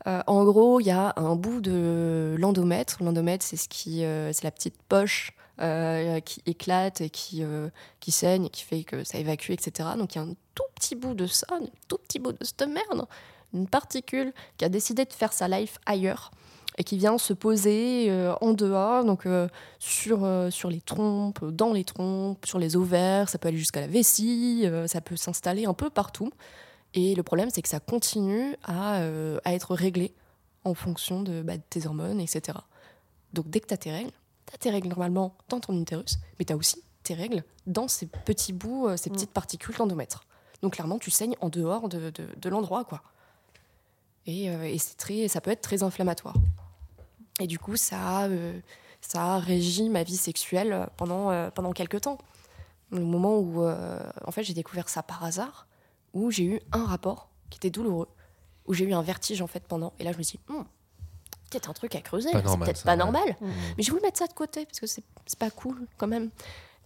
Euh, en gros, il y a un bout de l'endomètre. L'endomètre, c'est ce qui, euh, c'est la petite poche euh, qui éclate et qui, euh, qui saigne, et qui fait que ça évacue, etc. Donc il y a un tout petit bout de ça, un tout petit bout de cette merde, une particule qui a décidé de faire sa life ailleurs et qui vient se poser euh, en dehors, donc euh, sur, euh, sur les trompes, dans les trompes, sur les ovaires, ça peut aller jusqu'à la vessie, ça peut s'installer un peu partout. Et le problème, c'est que ça continue à, à être réglé en fonction de, bah, de tes hormones, etc. Donc dès que tu as tes règles, tu as tes règles normalement dans ton utérus, mais tu as aussi tes règles dans ces petits bouts, ces Mm. petites particules d'endomètre. Donc clairement, tu saignes en dehors de, de, de l'endroit, quoi. Et, euh, et c'est très, ça peut être très inflammatoire. Et du coup, ça, a, euh, ça a régi ma vie sexuelle pendant, euh, pendant quelques temps. Le moment où, euh, en fait, j'ai découvert ça par hasard, où j'ai eu un rapport qui était douloureux, où j'ai eu un vertige, en fait, pendant. Et là, je me suis dit, Hmm, peut-être un truc à creuser, c'est normal, peut-être pas ouais. normal. Mm. Mais j'ai voulu mettre ça de côté, parce que c'est c'est pas cool, quand même.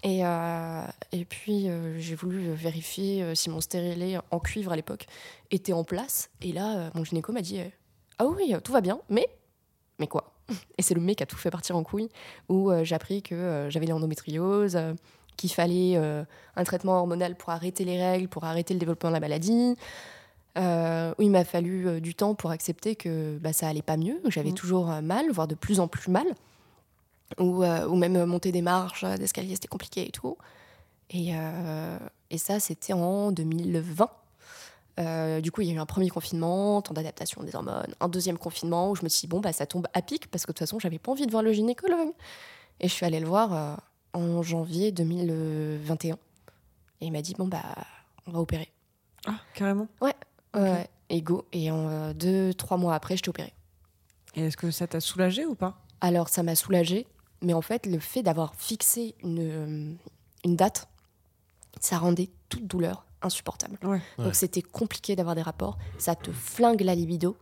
Et, euh, et puis, euh, j'ai voulu vérifier euh, si mon stérilet en cuivre à l'époque était en place. Et là, euh, mon gynéco m'a dit euh, Ah oui, tout va bien, mais. Mais quoi? Et c'est le mec qui a tout fait partir en couille, où euh, j'ai appris que euh, j'avais l'endométriose, euh, qu'il fallait un traitement hormonal pour arrêter les règles, pour arrêter le développement de la maladie. Euh, où il m'a fallu euh, du temps pour accepter que bah, ça allait pas mieux, que j'avais Mm. toujours euh, mal, voire de plus en plus mal, ou, ou même monter des marches, d'escalier, c'était compliqué et tout. Et, et ça, c'était en 2020. Euh, du coup, il y a eu un premier confinement, temps d'adaptation des hormones, un deuxième confinement où je me suis dit, bon, bah, ça tombe à pic parce que de toute façon, j'avais pas envie de voir le gynécologue. Et je suis allée le voir euh, en janvier 2021. Et il m'a dit, bon, bah, on va opérer. Ah, carrément. Ouais. Et go. Et en euh, deux, trois mois après, j'étais opérée. Et est-ce que ça t'a soulagé ou pas? Alors, ça m'a soulagée, mais en fait, le fait d'avoir fixé une, une date, ça rendait toute douleur insupportable. Ouais. Ouais. Donc, c'était compliqué d'avoir des rapports. Ça te flingue la libido.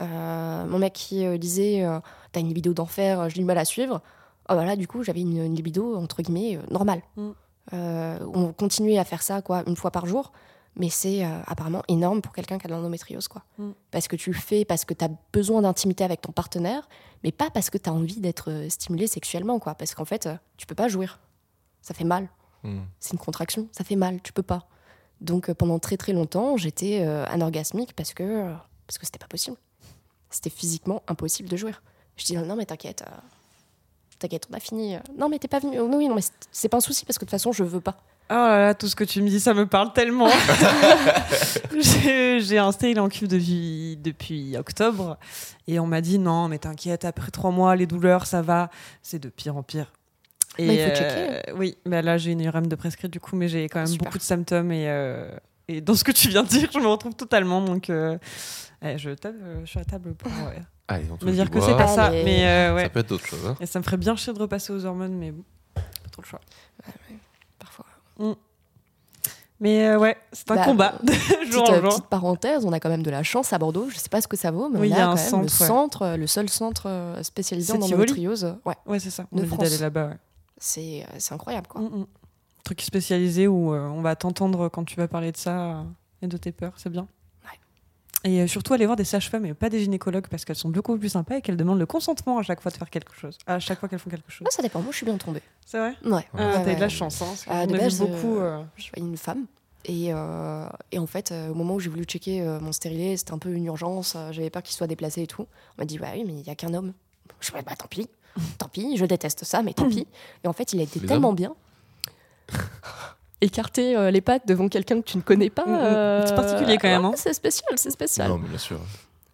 Euh, mon mec qui euh, disait euh, T'as une libido d'enfer, j'ai du mal à suivre. Oh, bah là, du coup, j'avais une, une libido, entre guillemets, euh, normale. Mm. Euh, on continuait à faire ça, quoi, une fois par jour. Mais c'est euh, apparemment énorme pour quelqu'un qui a de l'endométriose, quoi. Mm. Parce que tu le fais parce que tu as besoin d'intimité avec ton partenaire, mais pas parce que tu as envie d'être euh, stimulé sexuellement, quoi. Parce qu'en fait, euh, tu peux pas jouir. Ça fait mal. Hmm. C'est une contraction. Ça fait mal. Tu peux pas. Donc euh, pendant très très longtemps, j'étais euh, anorgasmique parce que euh, parce que c'était pas possible. C'était physiquement impossible de jouir. Je dis non mais t'inquiète, euh, t'inquiète, on a fini. Non mais t'es pas venu. Oui non mais c'est- pas un souci parce que de toute façon je veux pas. Oh là là, tout ce que tu me dis, ça me parle tellement. J'ai un stérilet en cuve depuis, depuis octobre et on m'a dit non, mais t'inquiète, après trois mois, les douleurs, ça va. C'est de pire en pire. Et Bah, il faut euh, checker. oui, mais là j'ai une URM de prescrite du coup, mais j'ai quand même Super. beaucoup de symptômes et, euh, et dans ce que tu viens de dire, je me retrouve totalement. Donc euh, eh, je tape euh, sur la table pour ouais, Allez, touche me dire que c'est pas ça. Allez. Mais euh, ouais. Ça peut être d'autres choses. hein. Et ça me ferait bien chier de repasser aux hormones, mais bon, pas trop le choix. Parfois. Mais euh, ouais, c'est un Bah, combat Petite, en euh, jour. petite parenthèse, on a quand même de la chance à Bordeaux. Je sais pas ce que ça vaut, mais Oui, y a un le centre, ouais. centre, euh, le seul centre euh, spécialisé en endométriose. Ouais, Ouais, c'est ça. On de a envie France. d'aller là-bas. Ouais. C'est euh, c'est incroyable quoi. Mm, mm. Truc spécialisé où euh, on va t'entendre quand tu vas parler de ça euh, et de tes peurs, c'est bien. Ouais. Et euh, surtout aller voir des sages-femmes et pas des gynécologues parce qu'elles sont beaucoup plus sympas et qu'elles demandent le consentement à chaque fois de faire quelque chose. À chaque fois qu'elles font quelque chose. Ah, ça dépend. Moi, je suis bien tombée. C'est vrai? Ouais. Ah, Ouais, T'as eu de la chance. Hein, Ah, de base, beaucoup. Je voyais une femme. Et, euh, et en fait, euh, au moment où j'ai voulu checker euh, mon stérilet, c'était un peu une urgence. euh, J'avais peur qu'il soit déplacé et tout. On m'a dit, bah oui, mais il n'y a qu'un homme. Je me bah tant pis. Tant pis, je déteste ça, mais tant pis. Et en fait, il a été Les tellement bien. Écarter euh, les pattes devant quelqu'un que tu ne connais pas. Mm, mm. euh, C'est particulier quand même, ouais, hein. C'est spécial, c'est spécial. Non, mais bien sûr.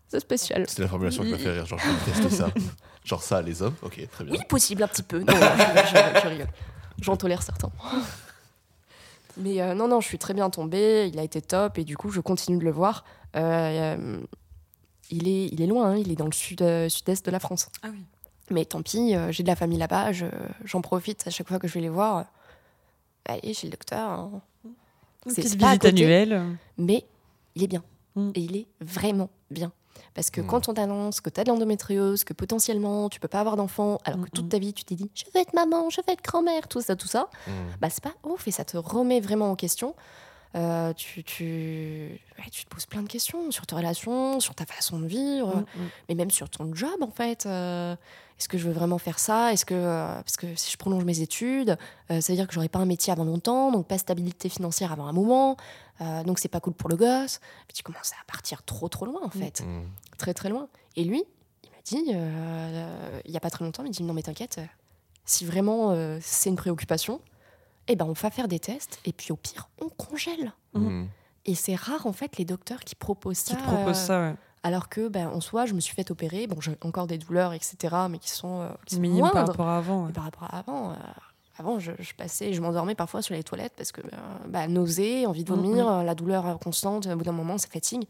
C'est spécial. C'était la formulation qui m'a fait rire. Genre, je vais tester ça. Genre ça, les hommes. Ok, très bien. Oui, possible, un petit peu. Non, je, je- je rigole. J'en tolère certains. Mais euh, non, non, je suis très bien tombée. Il a été top et du coup, je continue de le voir. Euh, il, est, il est loin, hein, il est dans le sud, euh, sud-est de la France. Ah oui. Mais tant pis, euh, j'ai de la famille là-bas. je- J'en profite à chaque fois que je vais les voir. euh, Allez, chez le docteur. hein. Une C'est- à visite côté. annuelle. Mais il est bien. Mm. Et il est vraiment bien. Parce que Mm. quand on t'annonce que tu as de l'endométriose, que potentiellement tu peux pas avoir d'enfant, alors que Mm, toute mm. ta vie tu t'es dit je veux être maman, je veux être grand-mère, tout ça, tout ça, Hmm. bah c'est pas ouf et ça te remet vraiment en question. Euh, tu, tu, ouais, tu te poses plein de questions sur tes relations, sur ta façon de vivre, Mm, mm. mais même sur ton job en fait. Euh, Est-ce que je veux vraiment faire ça? Est-ce que euh, parce que si je prolonge mes études, euh, ça veut dire que j'aurai pas un métier avant longtemps, donc pas de stabilité financière avant un moment, euh, donc c'est pas cool pour le gosse. Puis tu commences à partir trop trop loin en fait, Hmm. très très loin. Et lui, il m'a dit euh, il y a pas très longtemps, il m'a dit non mais t'inquiète, si vraiment euh, c'est une préoccupation, eh ben on va faire des tests et puis au pire on congèle. Hmm. Et c'est rare en fait les docteurs qui proposent Qui ça. te propose euh, ça, ouais. alors que, ben, en soi, je me suis fait opérer. Bon, j'ai encore des douleurs, etc., mais qui sont, euh, qui sont Minime par rapport à avant. ouais. par rapport à avant. euh, avant, je, je passais, je m'endormais parfois sur les toilettes parce que, ben, bah, nausée, envie de Mm, vomir, euh, la douleur euh, constante, au bout d'un moment, ça fatigue.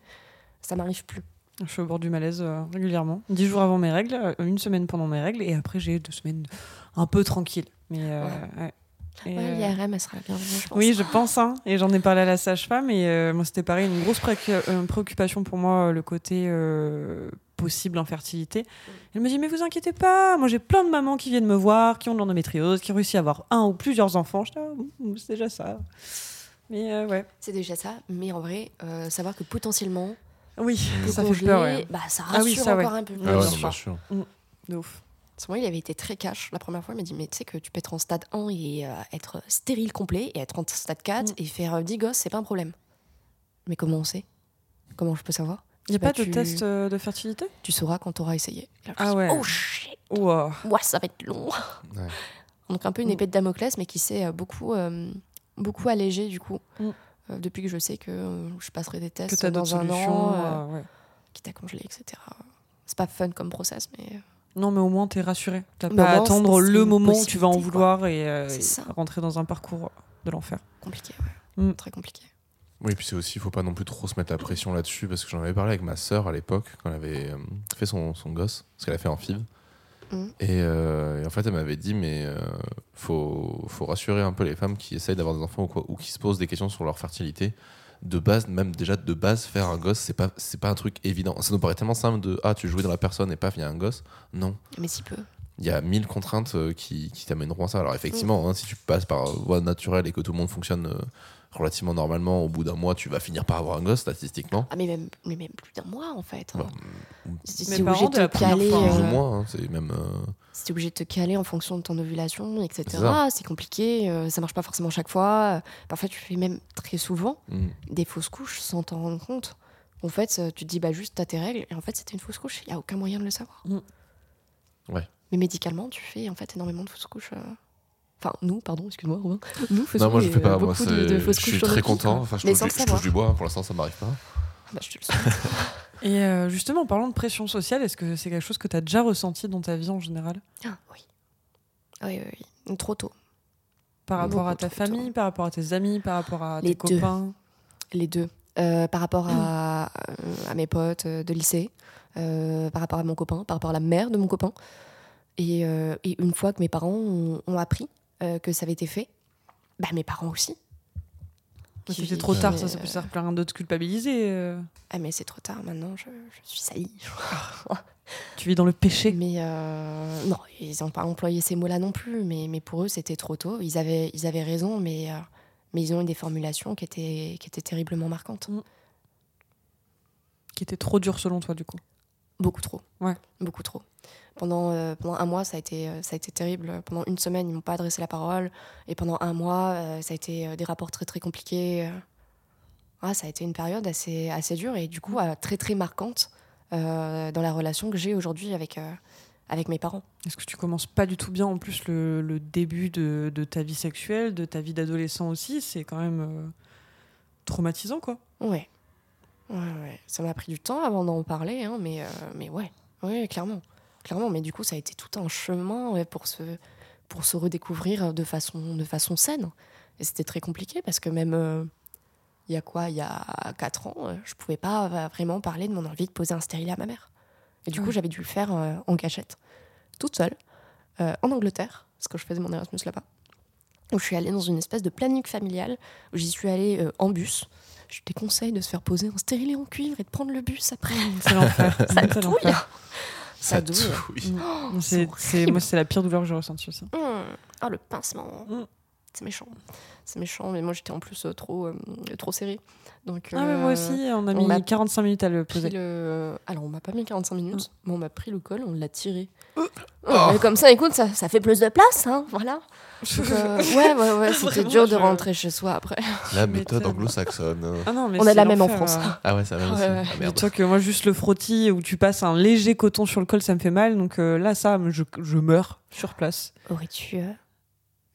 Ça m'arrive plus. Je suis au bord du malaise euh, régulièrement. Dix jours avant mes règles, euh, une semaine pendant mes règles, et après j'ai deux semaines un peu tranquilles. Mais euh, ouais. Et, Ouais, euh, l'IRM, elle sera bienvenue, je pense. Oui, je pense. hein. Et j'en ai parlé à la sage-femme. Et euh, moi, c'était pareil, une grosse pré- euh, préoccupation pour moi, le côté euh, possible infertilité. Elle me dit mais vous inquiétez pas, moi j'ai plein de mamans qui viennent me voir, qui ont de l'endométriose, qui ont réussi à avoir un ou plusieurs enfants. Je dis, Ah, c'est déjà ça. Mais euh, ouais. C'est déjà ça, mais en vrai, euh, savoir que potentiellement, Oui, ça fait congelé, peur. Ouais. bah, ça Ah rassure oui, ça, ouais. encore un peu plus. Ah Ah ouais, bien sûr. bien sûr. De ouf. Parce que moi, il avait été très cash. La première fois, il m'a dit Mais tu sais que tu peux être en stade 1 et euh, être stérile complet, et être en stade 4 Mm. et faire euh, 10 gosses, c'est pas un problème. Mais comment on sait? Comment je peux savoir? Il n'y a Bah, pas de test euh, de fertilité? Tu sauras quand tu auras essayé. Là, Ah ouais. Oh shit Ouah. Moi, ça va être long. Ouais. Donc, un peu une Mm. épée de Damoclès, mais qui s'est euh, beaucoup, euh, beaucoup allégée du coup. Mm. Euh, depuis que je sais que euh, je passerai des Que tests tu as dans un an, euh, euh, ouais. quitte à congeler, etc. C'est pas fun comme process, mais euh, Non, mais au moins, t'es rassuré. T'as Mais pas à attendre le moment où tu vas en vouloir et, euh, C'est et ça. rentrer dans un parcours de l'enfer. compliqué, ouais. Mm. Très compliqué. Oui, puis c'est aussi, il faut pas non plus trop se mettre la pression là-dessus, parce que j'en avais parlé avec ma sœur à l'époque, quand elle avait euh, fait son, son gosse, parce qu'elle a fait en FIV. Et, euh, et en fait, elle m'avait dit, mais euh, faut, faut rassurer un peu les femmes qui essayent d'avoir des enfants ou, quoi, ou qui se posent des questions sur leur fertilité. De base, même déjà de base, faire un gosse, c'est pas, c'est pas un truc évident. Ça nous paraît tellement simple de ah, tu jouais dans la personne et paf, il y a un gosse. Non. Mais si peu. Il y a mille contraintes euh, qui, qui t'amèneront à ça. Alors effectivement, hein, si tu passes par voie naturelle et que tout le monde fonctionne euh, relativement normalement, au bout d'un mois, tu vas finir par avoir un gosse statistiquement. Ah, mais même, mais même plus d'un mois, en fait. hein. T'es parents, obligé de te caler, plus euh, ou moins, hein, c'est même. euh, obligé de te caler en fonction de ton ovulation, C'est etc. C'est compliqué, euh, ça marche pas forcément chaque fois. Parfois, tu fais même très souvent mm. des fausses couches sans t'en rendre compte. En fait, euh, tu te dis bah juste t'as tes règles et en fait c'était une fausse couche. Il y a aucun moyen de le savoir. Mm. Ouais. Mais médicalement, tu fais en fait énormément de fausses couches. euh. Enfin, nous, pardon, excuse-moi, Robin. Nous faisons Non, moi je des- fais pas. euh, Moi, beaucoup c'est- de, de fausses je suis sur très content. Enfin, je Mais touche, sans du- le je touche savoir. du bois. Pour l'instant, ça m'arrive pas. Bah, je te le. Et euh, justement, en parlant de pression sociale, est-ce que c'est quelque chose que tu as déjà ressenti dans ta vie en général? Ah, oui. Oui, oui, oui. Trop tôt. Par rapport Beaucoup à ta tôt. famille, par rapport à tes amis, par rapport à Les tes deux. copains? Les deux. Euh, par rapport à, à mes potes de lycée, euh, par rapport à mon copain, par rapport à la mère de mon copain. Et, euh, et une fois que mes parents ont, ont appris euh, que ça avait été fait, bah, mes parents aussi. C'était trop tard, ça, euh, ça peut servir plein de te culpabiliser. euh. Ah, mais c'est trop tard maintenant, je, je suis salie. Tu vis dans le péché. Mais euh, non, ils n'ont pas employé ces mots-là non plus, mais, mais pour eux, c'était trop tôt. Ils avaient, ils avaient raison, mais, euh, mais ils ont eu des formulations qui étaient, qui étaient terriblement marquantes. Qui était trop dur selon toi, du coup. Beaucoup trop. Ouais. Beaucoup trop. Pendant, euh, pendant un mois, ça a, été, euh, ça a été terrible. Pendant une semaine, ils m'ont pas adressé la parole. Et pendant un mois, euh, ça a été des rapports très très compliqués. Ah, ça a été une période assez, assez dure et du coup très très marquante dans la relation que j'ai aujourd'hui avec, avec mes parents. Est-ce que tu commences pas du tout bien en plus le, le début de, de ta vie sexuelle, de ta vie d'adolescent aussi? C'est quand même traumatisant, quoi. Ouais. Ouais, ouais. Ça m'a pris du temps avant d'en parler, hein, mais, euh, mais ouais. Ouais, clairement. Clairement, mais du coup, ça a été tout un chemin ouais, pour, se, pour se redécouvrir de façon, de façon saine. Et c'était très compliqué parce que même euh, il y a quoi, il y a 4 ans, euh, je pouvais pas euh, vraiment parler de mon envie de poser un stérilet à ma mère. Et du coup, j'avais dû le faire euh, en cachette, toute seule, euh, en Angleterre, parce que je faisais mon Erasmus là-bas. Donc, je suis allée dans une espèce de planning familial où j'y suis allée en bus. Je déconseille de se faire poser un stérilet en cuivre et de prendre le bus après. C'est l'enfer. Ça. Ça douille. Mm. c'est. Moi, c'est la pire douleur que j'ai ressentie aussi. Mmh. Ah, le pincement. Mm. C'est méchant. C'est méchant, mais moi j'étais en plus euh, trop, euh, trop serrée. Donc, Ah, mais moi euh, aussi, on a on mis m'a 45 minutes à le poser. le... Alors, on m'a pas mis 45 minutes, mais on m'a pris le col, on l'a tiré. Euh. Ouais, mais comme ça, écoute, ça, ça fait plus de place, hein, voilà. Donc, euh, ouais, ouais, ouais, c'était dur de je- rentrer chez soi après. La méthode anglo-saxonne. Ah non, mais On a la même en France. euh. Ah ouais, ça va aussi. Ouais, ouais. Ah. Dis-toi que moi, juste le frottis où tu passes un léger coton sur le col, ça me fait mal. Donc euh, là, ça, je, je meurs sur place. Aurais-tu euh,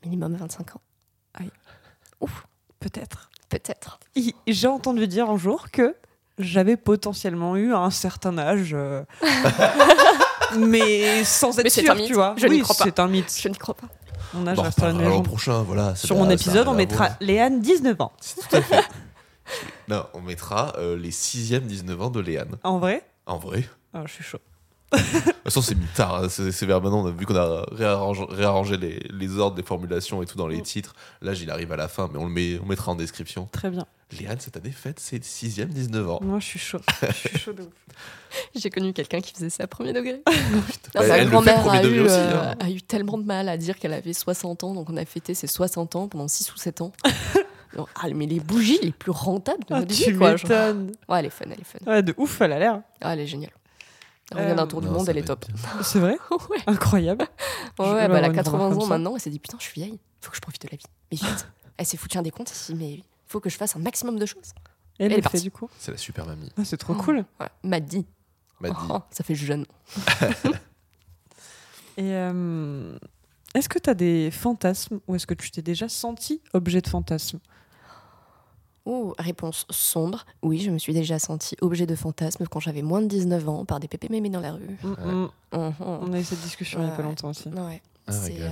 minimum 25 ans? Peut-être. Peut-être. I- J'ai entendu dire un jour que j'avais potentiellement eu un certain âge. euh, mais sans être Mais c'est sûr, un mythe. tu vois. Je n'y oui, crois pas. c'est un mythe. Je n'y crois pas. Mon âge Bon, restera une l'an légende. prochain, voilà. c'est Sur pas- mon ça épisode, n'a on rien à mettra voir. Léane, 19 ans. C'est tout à fait. non, on mettra euh, les 6e 19 ans de Léane. En vrai? En vrai. Ah, Je suis chaud. De toute façon, c'est mis tard. hein. C'est vers maintenant, on a vu qu'on a réarrangé, réarrangé les, les ordres des formulations et tout dans les Mm. titres. Là, il arrive à la fin, mais on le met, on mettra en description. Très bien. Léane, cette année, fête ses 6e, 19 ans. Moi, je suis chaud. Je suis chaud de ouf. J'ai connu quelqu'un qui faisait ça premier degré. Bah, Non, le fait grand-mère a, degré eu, aussi, euh, hein. a eu tellement de mal à dire qu'elle avait 60 ans, donc on a fêté ses 60 ans pendant 6 ou 7 ans. Non, ah, mais les bougies les plus rentables de Ah, notre tu vie, quoi. genre. Ouais, elle est fun, elle est fun. Ouais, de ouf, elle a l'air. Ah, elle est géniale. Elle Euh, revient d'un tour du Non, monde, elle est top. C'est vrai ouais, Incroyable. Ouais bah, elle a une 80 grand-mère ans maintenant, elle s'est dit putain, je suis vieille, faut que je profite de la vie. Mais vite, elle s'est foutue un décompte, elle s'est dit mais faut que je fasse un maximum de choses. Et elle Elle est fait partie. du coup. Oh. C'est la super mamie. Ah, c'est trop cool. Ouais, m'a dit. M'a dit. Oh, ça fait jeune. Et euh, est-ce que tu as des fantasmes ou est-ce que tu t'es déjà senti objet de fantasme Oh, réponse sombre. Oui, je me suis déjà sentie objet de fantasme quand j'avais moins de 19 ans par des pépés mémés dans la rue. Mm, mm. Mhm. On a eu cette discussion il y a pas longtemps aussi. Ouais. Ah, c'est. euh,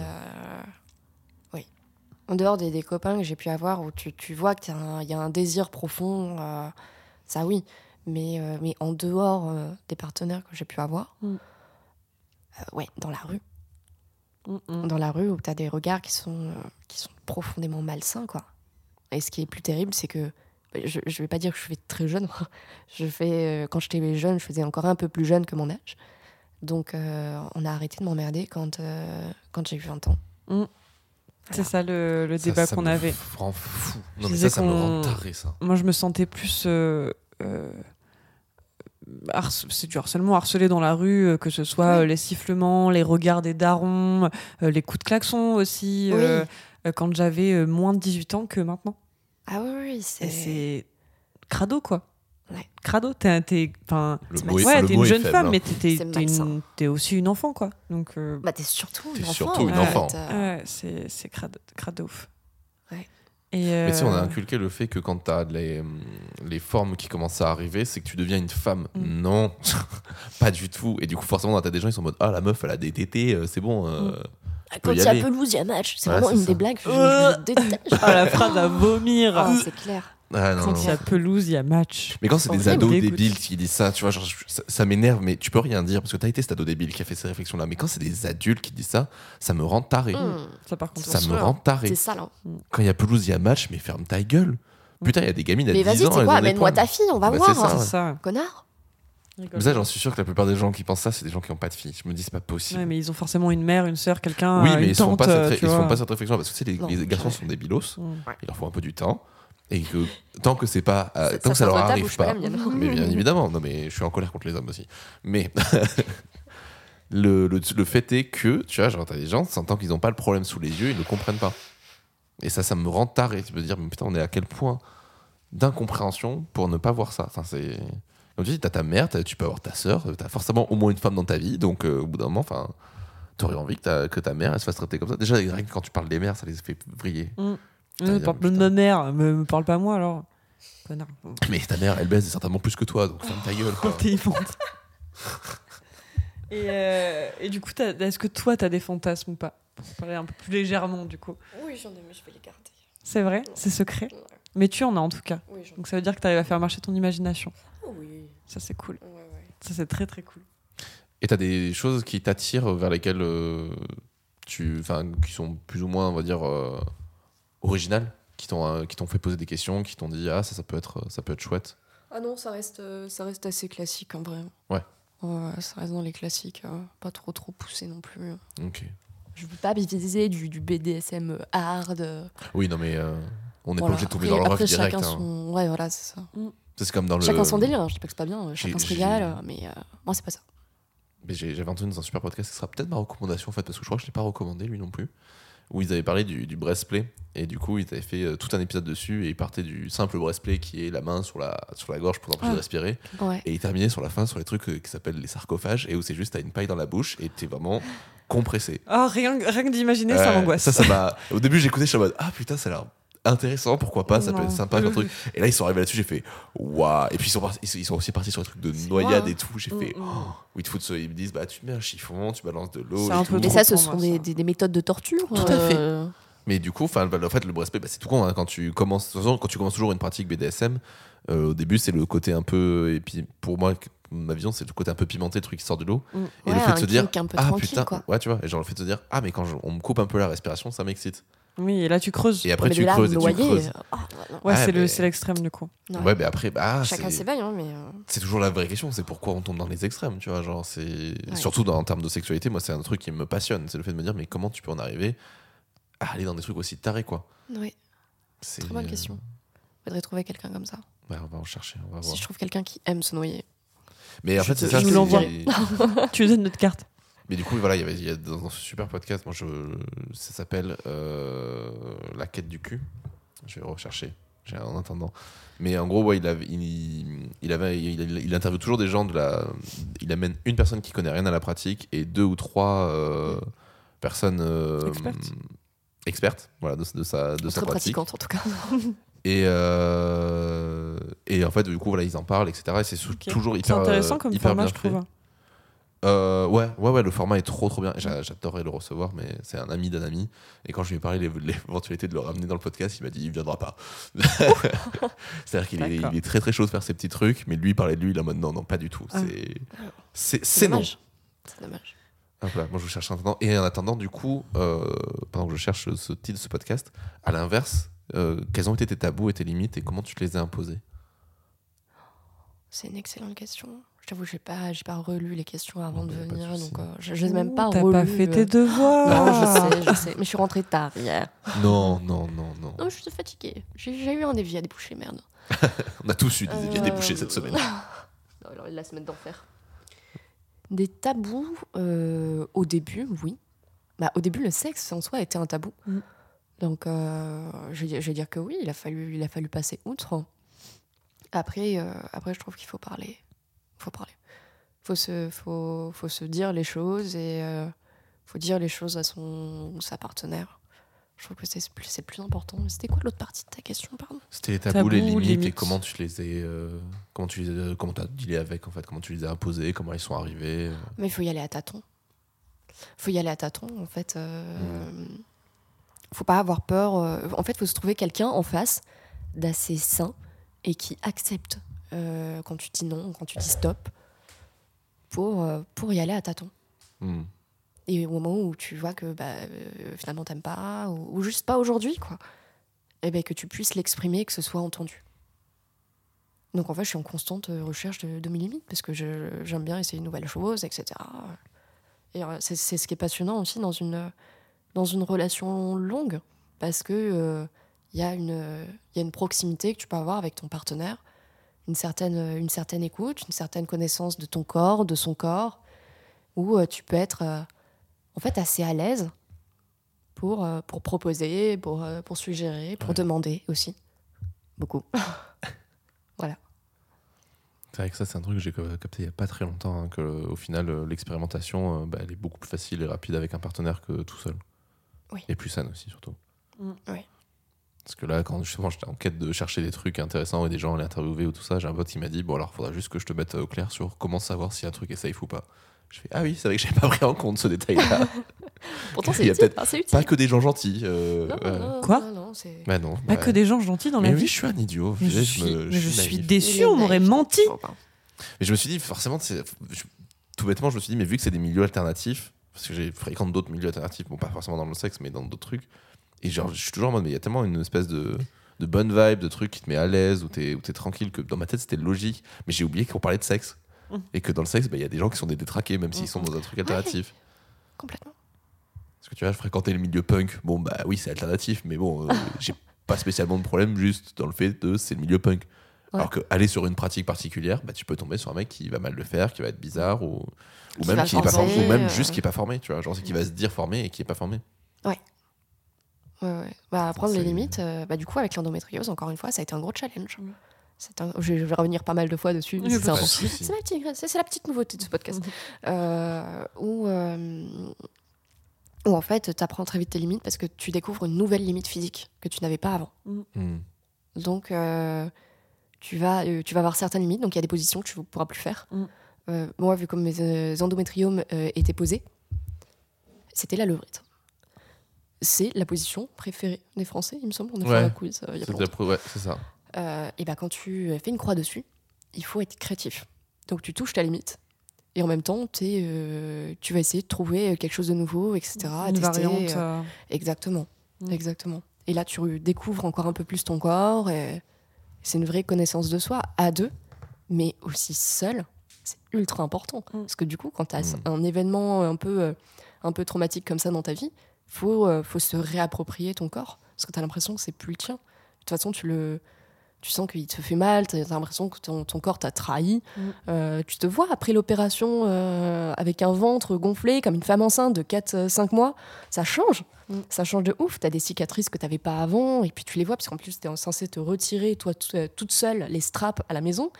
Oui. En dehors des, des copains que j'ai pu avoir où tu, tu vois qu'il y, a un désir profond, euh, ça oui. Mais, euh, mais en dehors euh, des partenaires que j'ai pu avoir, Mm. euh, ouais, dans la rue. Dans la rue où tu as des regards qui sont, euh, qui sont profondément malsains, quoi. Et ce qui est plus terrible, c'est que. bah, Je, je vais pas dire que je fais très jeune. je fais, euh, quand j'étais jeune, je faisais encore un peu plus jeune que mon âge. Donc, euh, on a arrêté de m'emmerder quand, euh, quand j'ai eu 20 ans. C'est ça le, le Ça, débat ça qu'on me avait. rend fou. Je Non, mais ça, ça me rend taré, ça. Moi, je me sentais plus. euh, euh, c'est du harcèlement harcelé dans la rue, que ce soit Oui. les sifflements, les regards des darons, les coups de klaxon aussi, Oui. Euh, quand j'avais euh, moins de 18 ans que maintenant. Ah oui, oui, c'est. c'est crado, quoi. Ouais. Crado, t'es, t'es, ouais, une jeune faible, femme, hein. mais t'es, t'es- aussi une enfant, quoi. Donc, euh, Bah, t'es surtout une enfant. surtout une en enfant. euh. ouais, c'est. Ouais. Et, Mais si on a inculqué le fait que quand t'as les, les formes qui commencent à arriver, c'est que tu deviens une femme. Mm. Non, pas du tout. Et du coup, forcément, t'as des gens qui sont en mode Ah, la meuf, elle a des tétés, c'est bon. peux Quand il y a pelouse, il y a match. C'est Ouais, vraiment une ça. des blagues que je, Euh. je déteste. Ah, la phrase à vomir. Ah, c'est clair. Ah, non, Quand il y a pelouse, il y a match. Mais quand c'est des ados débiles qui disent ça, tu vois, genre, ça, ça m'énerve, mais tu peux rien dire parce que t'as été cet ado débile qui a fait ces réflexions-là. Mais quand c'est des adultes qui disent ça, ça me rend taré. Hum, Ça, par contre, Ça me sûr. rend taré. C'est ça, là. Quand il y a pelouse, il y a match, mais ferme ta gueule. Putain, il y a des gamines à Mais 10 vas-y, ans. tu sais elles quoi, amène-moi ta fille, on va Bah, voir. c'est ça. c'est ça. Connard. Mais ça, j'en suis sûr que la plupart des gens qui pensent ça, c'est des gens qui n'ont pas de filles. Je me dis, c'est pas possible. Ouais, mais ils ont forcément une mère, une sœur, quelqu'un. oui, mais une ils font tante, pas cette, ils font pas cette réflexion parce que tu sais, les, Non, les garçons sont des bilos. Mm. Il leur faut un peu du temps. Et que tant que c'est pas. euh, Ça- tant que ça ça leur arrive pas mais bien évidemment, non, mais je suis en colère contre les hommes aussi. Mais. le, le, le fait est que, tu vois, genre, t'as des gens, tant qu'ils n'ont pas le problème sous les yeux, ils ne comprennent pas. Et ça, ça me rend taré. Tu peux dire, mais putain, on est à quel point d'incompréhension pour ne pas voir ça. Enfin, c'est. Comme tu dis, t'as ta mère, tu peux avoir ta sœur, t'as forcément au moins une femme dans ta vie, donc euh, au bout d'un moment, enfin, t'aurais envie que ta, que ta mère elle se fasse traiter comme ça. Déjà, rien que quand tu parles des mères, ça les fait vriller. Euh, Putain, parle de ma mère, me, me parle pas moi alors. Connard. Mais ta mère, elle baise certainement plus que toi, donc ferme ta gueule. quoi. T'es et, euh, et du coup, t'as- est-ce que toi, t'as des fantasmes ou pas? Pour parler un peu plus légèrement, du coup. Oui, j'en ai, mais je vais les garder. C'est vrai? C'est secret? Mais tu en as en tout cas. Oui, Donc ça veut dire que t'arrives à faire marcher ton imagination. Oui. Ça, c'est cool. Ouais, ouais. Ça, c'est très très cool. Et t'as des choses qui t'attirent vers lesquelles euh, tu. Enfin, qui sont plus ou moins, on va dire, euh, originales, qui t'ont euh, qui t'ont fait poser des questions, qui t'ont dit, ah, ça, ça peut être, ça peut être chouette? Ah non, ça reste, euh, ça reste assez classique en vrai. Ouais. Ouais, ça reste dans les classiques, euh, pas trop trop poussé non plus. Ok. Je veux pas viser du, du BDSM hard. Oui, non, mais euh, on n'est voilà. pas obligé de tomber Après- dans le après, rough direct. chacun hein. son... Ouais, voilà, c'est ça. Ça, C'est comme dans le. Chacun son délire, hein, je dis pas que c'est pas bien, chacun se régale, euh, mais euh, moi c'est pas ça. Mais j'ai- J'avais entendu dans un super podcast, ce sera peut-être ma recommandation en fait, parce que je crois que je l'ai pas recommandé lui non plus, où ils avaient parlé du, du breastplay, et du coup ils avaient fait euh, tout un épisode dessus, et ils partaient du simple breastplay qui est la main sur la, sur la gorge pour empêcher Ah. de respirer, Ouais. et ils terminaient sur la fin sur les trucs euh, qui s'appellent les sarcophages, et où c'est juste t'as une paille dans la bouche, et t'es vraiment compressé. Oh, rien, rien que d'imaginer, ça Ouais, m'angoisse. Ça, ça m'a. Au début j'écoutais, je suis en mode, ah putain, ça a l'air intéressant, pourquoi pas, ça peut être sympa comme truc. Et là ils sont arrivés là-dessus, j'ai fait, waouh, et puis ils sont, partis- ils sont- aussi partis sur les trucs de noyade moi, et tout, j'ai Mm, fait, mm. oh, ils te foutent ce- ils me disent bah tu te mets un chiffon, tu balances de l'eau un Mais ça, ce sont moi, des, ça. des- des méthodes de torture. Tout à fait. euh, Mais du coup, enfin bah, en fait le breastplay, bah, c'est tout con hein, quand tu commences. De quand tu commences toujours une pratique BDSM, euh, au début c'est le côté un peu et puis pour moi ma vision, c'est le côté un peu pimenté, le truc qui sort de l'eau. Mm. Et Ouais, le fait un de se dire, un peu ah putain, quoi. ouais, tu vois, et genre le fait de se dire, ah, mais quand je- on me coupe un peu la respiration, ça m'excite. Oui, et là tu creuses. Et après, mais tu là, creuses et tu creuses. euh, ah, Ouais, Ouais, c'est le- mais- c'est l'extrême du coup. non. Ouais, mais après, bah, Chacun c'est- ses bails, hein, mais. euh, c'est toujours la vraie question, c'est pourquoi on tombe dans les extrêmes, tu vois, genre c'est Ouais. surtout dans, en termes de sexualité, moi c'est un truc qui me passionne, c'est le fait de me dire mais comment tu peux en arriver à aller dans des trucs aussi tarés quoi? Oui, C'est très bonne question. Faudrait trouver quelqu'un comme ça. Ouais, on va en chercher, on va voir. Si je trouve quelqu'un qui aime se noyer. Mais en fait c'est ça, je nous l'envoie. tu lui donnes notre carte. Mais du coup voilà, il y avait il y a dans ce super podcast, moi je ça s'appelle euh, la quête du cul. Je vais rechercher. J'ai en attendant. Mais en gros, ouais, il, avait, il, il avait, il, il interviewe toujours des gens de la. Il amène une personne qui connaît rien à la pratique et deux ou trois euh, personnes euh, Expertes. expertes, voilà, de, de sa, de sa Très pratique. en tout cas. Et, euh, et en fait, du coup, voilà, ils en parlent, etc. Et c'est toujours hyper, intéressant comme hyper format, bien je trouve. fait. Euh, ouais, ouais, ouais, le format est trop trop bien. J'a- J'adorerais le recevoir, mais c'est un ami d'un ami. Et quand je lui ai parlé de l'éventualité de le ramener dans le podcast, il m'a dit il viendra pas. C'est-à-dire qu'il est, D'accord. il est très très chaud de faire ses petits trucs, mais lui parler de lui, il est en mode non, non, pas du tout. Ah. C'est- c'est non. C'est dommage. Hop là, moi je vous cherche en attendant. Et en attendant, du coup, euh, pendant que je cherche ce titre ce podcast, à l'inverse, euh, quels ont été tes tabous et tes limites et comment tu te les as imposés C'est une excellente question. Je t'avoue, j'ai pas, j'ai pas relu les questions avant de venir, donc euh, je, je les ai même pas T'as relu. pas fait tes euh. devoirs. Non, je sais, je sais. Mais je suis rentrée tard hier. Non, non, non, non. Non, je suis fatiguée. J'ai j'ai eu un défi à déboucher, merde. On a tous eu des à Euh, déboucher cette semaine. Non, alors, la semaine d'enfer. Des tabous, euh, au début, oui. Bah, au début, le sexe en soi était un tabou. Mm. Donc, euh, je, vais- je vais dire que oui, il a fallu, il a fallu passer outre. Après, euh, après je trouve qu'il faut parler. Faut parler. faut se, faut, faut se dire les choses et euh, faut dire les choses à son sa partenaire. Je trouve que c'est plus, c'est plus important. C'était quoi l'autre partie de ta question, pardon? C'était les tabous, Tabous, les limites, et limites. comment tu les as, euh, comment tu les as, comment t'as dealé avec en fait, comment tu les as imposés, comment ils sont arrivés. euh. Mais il faut y aller à tâtons. faut y aller à tâtons, en fait. euh, Faut pas avoir peur. euh, En fait, faut se trouver quelqu'un en face d'assez sain et qui accepte euh, quand tu dis non, quand tu dis stop, pour, euh, pour y aller à tâtons. Hmm. Et au moment où tu vois que bah, euh, finalement t'aimes pas, ou, ou juste pas aujourd'hui, quoi, et ben que tu puisses l'exprimer, que ce soit entendu. Donc en fait, je suis en constante euh, recherche de, de mes limites parce que j'aime bien essayer de nouvelles choses, etc. Et c'est ce qui est passionnant aussi dans une, dans une relation longue parce que il y, a une, il y a une proximité que tu peux avoir avec ton partenaire, une certaine, une certaine écoute, une certaine connaissance de ton corps, de son corps, où euh, tu peux être euh, en fait assez à l'aise pour, euh, pour proposer, pour, euh, pour suggérer, pour Ouais. demander aussi. Beaucoup. C'est vrai que ça, c'est un truc que j'ai capté il n'y a pas très longtemps, hein, que euh, au final, euh, l'expérimentation, euh, bah, elle est beaucoup plus facile et rapide avec un partenaire que tout seul. Oui. Et plus saine aussi, surtout. Mm. Oui. Parce que là, quand justement j'étais en quête de chercher des trucs intéressants et des gens à les interviewer ou tout ça, j'ai un pote qui m'a dit Bon, alors, il faudra juste que je te mette au clair sur comment savoir si un truc est safe ou pas. Je fais Ah oui, c'est vrai que j'avais pas pris en compte ce détail-là. Pourtant, Il c'est utile. pas que des gens gentils. euh, Non, non, Quoi non, Mais non. Pas bah, que des gens gentils dans la Mais vie. oui, je suis un idiot. Mais je, Je suis, me- je suis suis est on m'aurait menti. Mais je me suis dit, forcément, tout bêtement, je me suis dit, mais vu que c'est des milieux alternatifs, parce que j'ai fréquente d'autres milieux alternatifs, bon, pas forcément dans le sexe, mais dans d'autres trucs, et genre, je suis toujours en mode, mais il y a tellement une espèce de, de bonne vibe, de truc qui te met à l'aise, où t'es t'es tranquille, que dans ma tête, c'était logique, mais j'ai oublié qu'on parlait de sexe. Mm. Et que dans le sexe, bah, il y a des gens qui sont des détraqués, même s'ils sont dans un truc alternatif. Complètement. Parce que tu vois, je fréquentais le milieu punk, bon, bah oui, c'est alternatif, mais bon, euh, j'ai pas spécialement de problème juste dans le fait de c'est le milieu punk. Ouais. Alors que aller sur une pratique particulière, bah, tu peux tomber sur un mec qui va mal le faire, qui va être bizarre, ou, ou Qui même qui est pas formé, ou même euh. juste qui est pas formé, tu vois, genre c'est qui va se dire formé et qui est pas formé. Ouais, ouais. Bah, apprendre les C'est- limites, euh, bah, du coup, avec l'endométriose, encore une fois, ça a été un gros challenge. Mm. Un- Je, vais revenir pas mal de fois dessus. Oui, c'est la, petite- c'est- c'est la petite nouveauté de ce podcast. Euh, où, euh, où, en fait, tu apprends très vite tes limites parce que tu découvres une nouvelle limite physique que tu n'avais pas avant. Hmm. Donc, euh, tu, vas, euh, tu vas avoir certaines limites. Donc, il y a des positions que tu ne pourras plus faire. Mm. Euh, moi, vu comme mes euh, endométriomes euh, étaient posés, c'était la levrite. C'est la position préférée des Français, il me semble. On a Ouais. fait un quiz euh, il y a C'est pas de la longtemps. pro- ouais, c'est ça. Euh, et ben quand tu fais une croix dessus, il faut être créatif. Donc tu touches ta limite. Et en même temps, euh, tu vas essayer de trouver quelque chose de nouveau, etc. à Une tester, variante. Exactement. Mm. Exactement. Et là, tu découvres encore un peu plus ton corps. Et c'est une vraie connaissance de soi à deux, mais aussi seul. C'est ultra important. Mm. Parce que du coup, quand tu as Mm. un événement un peu, un peu traumatique comme ça dans ta vie, faut, euh, faut se réapproprier ton corps. Parce que tu as l'impression que c'est plus le tien. De toute façon, tu le. Tu sens qu'il te fait mal, tu as l'impression que ton, ton corps t'a trahi. Mm. Euh, tu te vois après l'opération euh, avec un ventre gonflé comme une femme enceinte de 4-5 mois. Ça change. Mm. Ça change de ouf. Tu as des cicatrices que tu n'avais pas avant. Et puis tu les vois, parce qu'en plus, tu es censé te retirer, toi, tout- toute seule, les straps à la maison.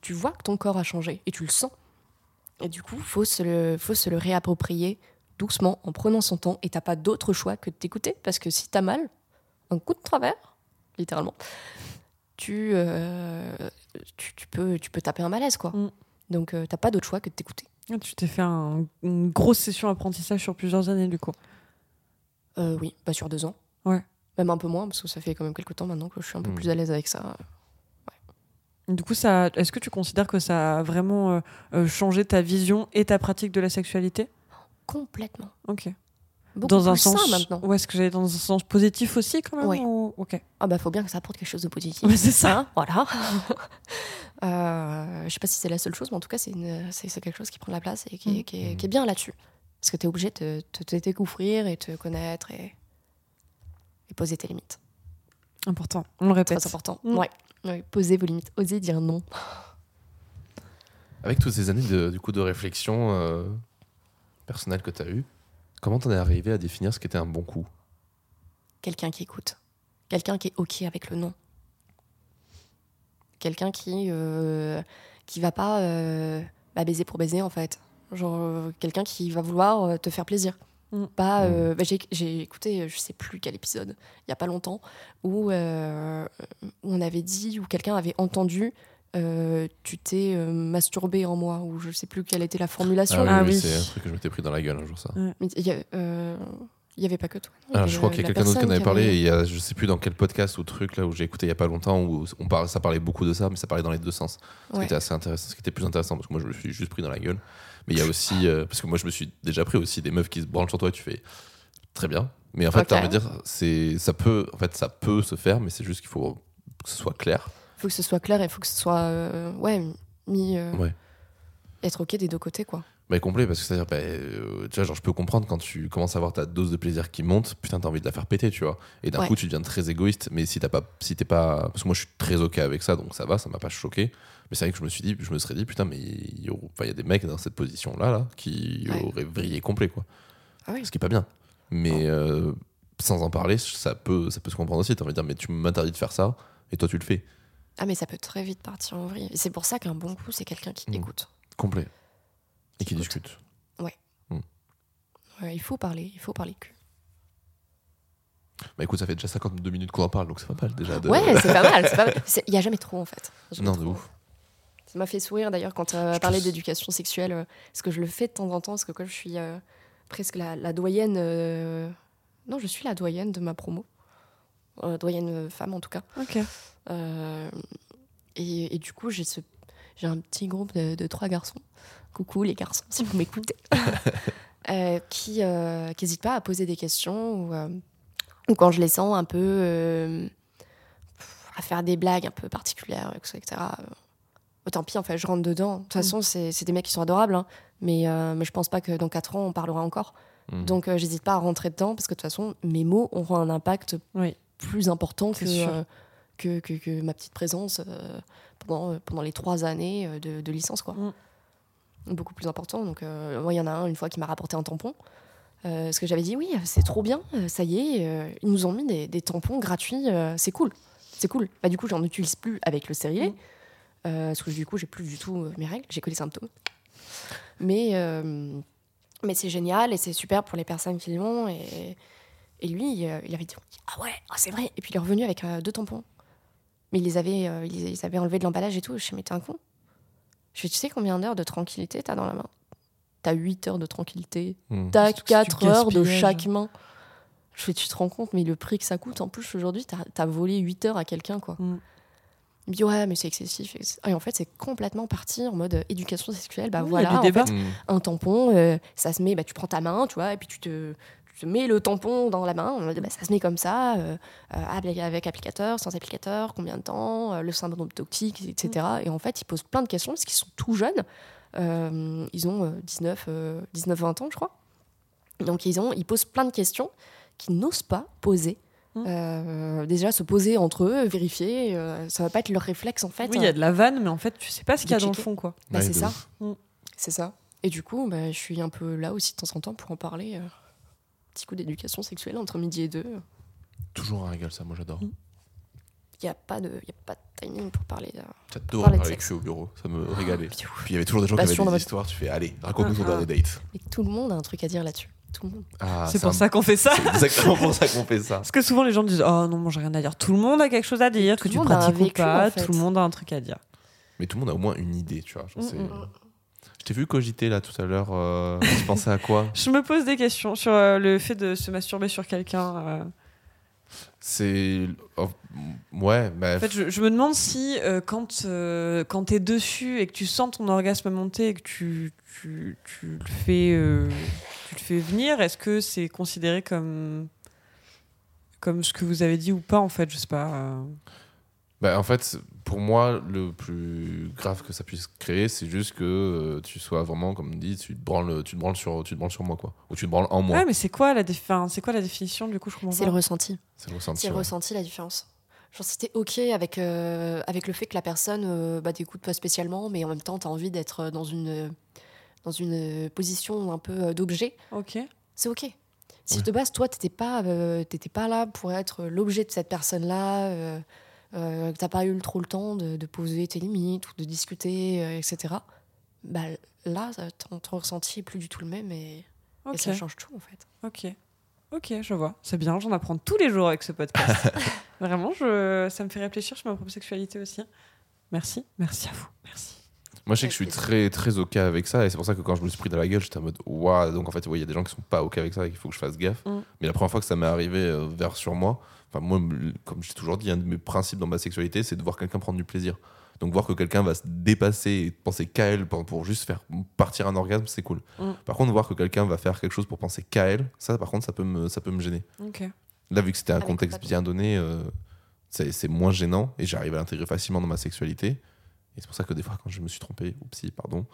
Tu vois que ton corps a changé et tu le sens. Et du coup, faut se le, faut se le réapproprier doucement, en prenant son temps. Et t'as pas d'autre choix que de t'écouter. Parce que si t'as mal, un coup de travers, littéralement, tu, euh, tu, tu peux, tu peux taper un malaise, quoi. Mm. Donc, euh, t'as pas d'autre choix que de t'écouter. Ah, Tu t'es fait un- une grosse session apprentissage sur plusieurs années du coup. Euh, oui, pas sur deux ans. Ouais. Même un peu moins, parce que ça fait quand même quelques temps maintenant que je suis un peu Mm. plus à l'aise avec ça. Du coup, ça, est-ce que tu considères que ça a vraiment euh, changé ta vision et ta pratique de la sexualité? Complètement. Ok. Beaucoup dans un plus sain sens. maintenant. Ouais, est-ce que j'allais dans un sens positif aussi quand même Ouais. ou- Ok. Ah bah faut bien que ça apporte quelque chose de positif. Ouais, c'est ça. Hein, voilà. euh, je sais pas si c'est la seule chose, mais en tout cas c'est une- c'est c'est quelque chose qui prend de la place et qui, est- Mm. qui est, qui est bien là-dessus. Parce que tu es obligé de te, te découvrir et te connaître et, et poser tes limites. Important. On le répète. Très important. Mm. Ouais. Ouais, Poser vos limites. Oser dire non. Avec toutes ces années de, du coup, de réflexion euh, personnelle que tu as eues, comment t'en es arrivé à définir ce qu'était un bon coup? Quelqu'un qui écoute. Quelqu'un qui est OK avec le non. Quelqu'un qui euh, qui va pas euh, bah, baiser pour baiser en fait. Genre euh, quelqu'un qui va vouloir euh, te faire plaisir. Mm. Pas, euh, bah, j'ai, j'ai écouté, je sais plus quel épisode, il y a pas longtemps, où, euh, où on avait dit, où quelqu'un avait entendu, euh, tu t'es euh, masturbé en moi, ou je sais plus quelle était la formulation. Ah oui. c'est un truc que je m'étais pris dans la gueule un jour, ça. Il y, a- euh, avait pas que toi. Alors, avait je crois qu'il y a quelqu'un d'autre qui en avait parlé, avait- et il y a, je sais plus dans quel podcast ou truc là où j'ai écouté il y a pas longtemps, où on parle, ça parlait beaucoup de ça, mais ça parlait dans les deux sens. Ce qui était assez intéressant, ce qui était plus intéressant, parce que moi je me suis juste pris dans la gueule. Mais il y a aussi, euh, parce que moi je me suis déjà pris aussi des meufs qui se branlent sur toi et tu fais très bien. Mais en fait, Ok. t'as envie de dire, c'est, ça peut, en fait, ça peut se faire, mais c'est juste qu'il faut que ce soit clair. Faut que ce soit clair et faut que ce soit euh, ouais mis euh, Ouais. être ok des deux côtés quoi Bah, complet, parce que c'est-à-dire, bah, euh, tu vois, genre, je peux comprendre quand tu commences à avoir ta dose de plaisir qui monte, putain, t'as envie de la faire péter, tu vois. Et d'un Ouais. coup, tu deviens très égoïste, mais si t'as pas, si t'es pas, parce que moi, je suis très ok avec ça, donc ça va, ça m'a pas choqué. Mais c'est vrai que je me suis dit, je me serais dit, putain, mais il y, a- il des mecs dans cette position-là, là, qui Ouais. auraient vrillé complet, quoi. ah oui Ce qui est pas bien. Mais sans en parler, ça peut, ça peut se comprendre aussi. T'as envie de dire, mais tu m'interdis de faire ça, et toi, tu le fais. Ah mais ça peut très vite partir en vrille et c'est pour ça qu'un bon coup c'est quelqu'un qui Mm. écoute Complet. Et qui discute. Ouais, il faut parler il faut parler cul Bah écoute, ça fait déjà 52 minutes qu'on en parle, donc c'est pas mal déjà. De... ouais c'est pas mal il y a jamais trop en fait Jamais Non, de ouf. ça m'a fait sourire d'ailleurs quand tu as parlé d'éducation sexuelle euh, parce que je le fais de temps en temps parce que comme je suis euh, presque la, la doyenne euh, non je suis la doyenne de ma promo doyenne euh, femme en tout cas. Euh, et, et du coup, j'ai ce, j'ai un petit groupe de, de trois garçons. Coucou les garçons, si vous m'écoutez. Euh, qui n'hésitent pas à poser des questions ou, euh, ou quand je les sens un peu euh, à faire des blagues un peu particulières, etc. euh, tant pis, en fait, je rentre dedans. De toute façon, c'est c'est des mecs qui sont adorables, hein, mais, euh, mais je pense pas que dans 4 ans, on parlera encore. Mhm. Donc, euh, j'hésite pas à rentrer dedans parce que de toute façon, mes mots auront un impact Oui. Plus important que, euh, que, que, que ma petite présence euh, pendant, euh, pendant les trois années de, de licence. Quoi. Mm. Beaucoup plus important. Donc, moi, il y en a un une fois qui m'a rapporté un tampon. Parce que j'avais dit, oui, c'est trop bien, ça y est, ils nous ont mis des, des tampons gratuits, c'est cool. C'est cool. Bah, du coup, j'en utilise plus avec le stérilet. Mm. parce que du coup, j'ai plus du tout mes règles, j'ai que les symptômes. Mais, mais c'est génial et c'est super pour les personnes qui l'ont. Et, et lui, euh, il avait dit Ah ouais, ah, c'est vrai. Et puis il est revenu avec euh, deux tampons. Mais il les avait, euh, il les avait enlevés de l'emballage et tout. Je me suis dit, mais t'es un con. Je fais, tu sais combien d'heures de tranquillité t'as dans la main T'as 8 heures de tranquillité. Mhm. T'as Surtout que c'est 4 du heures de chaque main. Je fais, tu te rends compte, mais le prix que ça coûte, en plus, aujourd'hui, t'as as volé 8 heures à quelqu'un, quoi. Mm. Il me dit ouais, mais c'est excessif. Et en fait, c'est complètement parti en mode éducation sexuelle. Bah Oui, voilà, en fait, Mm. un tampon, euh, ça se met, bah, tu prends ta main, tu vois, et puis tu te, te mets le tampon dans la main. bah, ça se met comme ça, euh, euh, avec, applicateur, sans applicateur, combien de temps, euh, le syndrome toxique, etc. Et en fait, ils posent plein de questions parce qu'ils sont tout jeunes. Euh, ils ont euh, 19, euh, 19-20 ans, je crois. Donc, ils, ont, ils posent plein de questions qu'ils n'osent pas poser. Mm. Euh, déjà, se poser entre eux, vérifier, euh, ça va pas être leur réflexe en fait. Oui, il y a de la vanne, mais en fait, tu sais pas ce qu'il y a dans le fond, quoi. Bah, Ouais, c'est ça. ouf. C'est ça. Et du coup, bah, je suis un peu là aussi de temps en temps pour en parler. euh, petit coup d'éducation sexuelle entre midi et deux. Toujours un régal, ça, moi j'adore. Mm. Il n'y a, pas de- y a pas de timing pour parler. de- J'adore Parler de au bureau, ça me régalait. Puis, il y avait toujours des gens qui avaient Passion dans des votre- histoires, tu fais allez, raconte-nous ton Ah. dernier date. Mais tout le monde a un truc à dire là-dessus. Tout le monde. Ah, c'est pour un- ça qu'on fait ça. C'est exactement pour ça qu'on fait ça. Parce que souvent les gens disent Oh non, moi j'ai rien à dire. Tout le monde a quelque chose à dire, Tout que tu pratiques ou pas, en fait. tout le monde a un truc à dire. Mais tout le monde a au moins une idée, tu vois. genre, Mm, mm. T'ai vu cogiter là tout à l'heure. euh, tu pensais à quoi Je me pose des questions sur euh, le fait de se masturber sur quelqu'un. euh. C'est. oh, ouais, bah. En fait, je, je me demande si euh, quand, euh, quand t'es dessus et que tu sens ton orgasme monter et que tu, tu, tu le, fais, euh, tu le fais venir, est-ce que c'est considéré comme, comme ce que vous avez dit ou pas en fait Je sais pas. euh. Bah, en fait, pour moi, le plus grave que ça puisse créer, c'est juste que euh, tu sois vraiment, comme on dit, tu te branles, tu te branles, sur, tu te branles sur moi, quoi. Ou tu te branles en moi. Ouais, mais c'est quoi, la c'est quoi la définition du coup Je comprends C'est le ressenti. c'est le ressenti. C'est le ouais. ressenti, la différence. Genre, si t'es OK avec, euh, avec le fait que la personne euh, bah, t'écoute pas spécialement, mais en même temps, t'as envie d'être dans une, dans une position un peu euh, d'objet, Ok. c'est OK. Si Ouais. de base, toi, t'étais pas, euh, t'étais pas là pour être l'objet de cette personne-là, euh, euh, que t'as pas eu trop le temps de, de poser tes limites ou de discuter, euh, etc., bah, là, ton, ton ressenti est plus du tout le même et, ça change tout, en fait. Ok. Ok, je vois. C'est bien, j'en apprends tous les jours avec ce podcast. Vraiment, je... ça me fait réfléchir sur ma propre sexualité aussi. Merci, merci à vous. Merci. Moi, je sais que je suis très, très OK avec ça. Et c'est pour ça que quand je me suis pris dans la gueule, j'étais en mode Waouh. Donc, en fait, ouais, il y a des gens qui sont pas OK avec ça et qu'il faut que je fasse gaffe. Mm. Mais la première fois que ça m'est arrivé euh, vers sur moi, enfin, moi, comme j'ai toujours dit, un de mes principes dans ma sexualité, c'est de voir quelqu'un prendre du plaisir. Donc, voir que quelqu'un va se dépasser et penser qu'à elle pour, juste faire partir un orgasme, c'est cool. Mm. Par contre, voir que quelqu'un va faire quelque chose pour penser qu'à elle, ça, par contre, ça peut me, ça peut me gêner. Là, vu que c'était un Avec contexte bien donné, euh, c'est moins gênant et j'arrive à l'intégrer facilement dans ma sexualité. Et c'est pour ça que des fois, quand je me suis trompé, ou psy, pardon,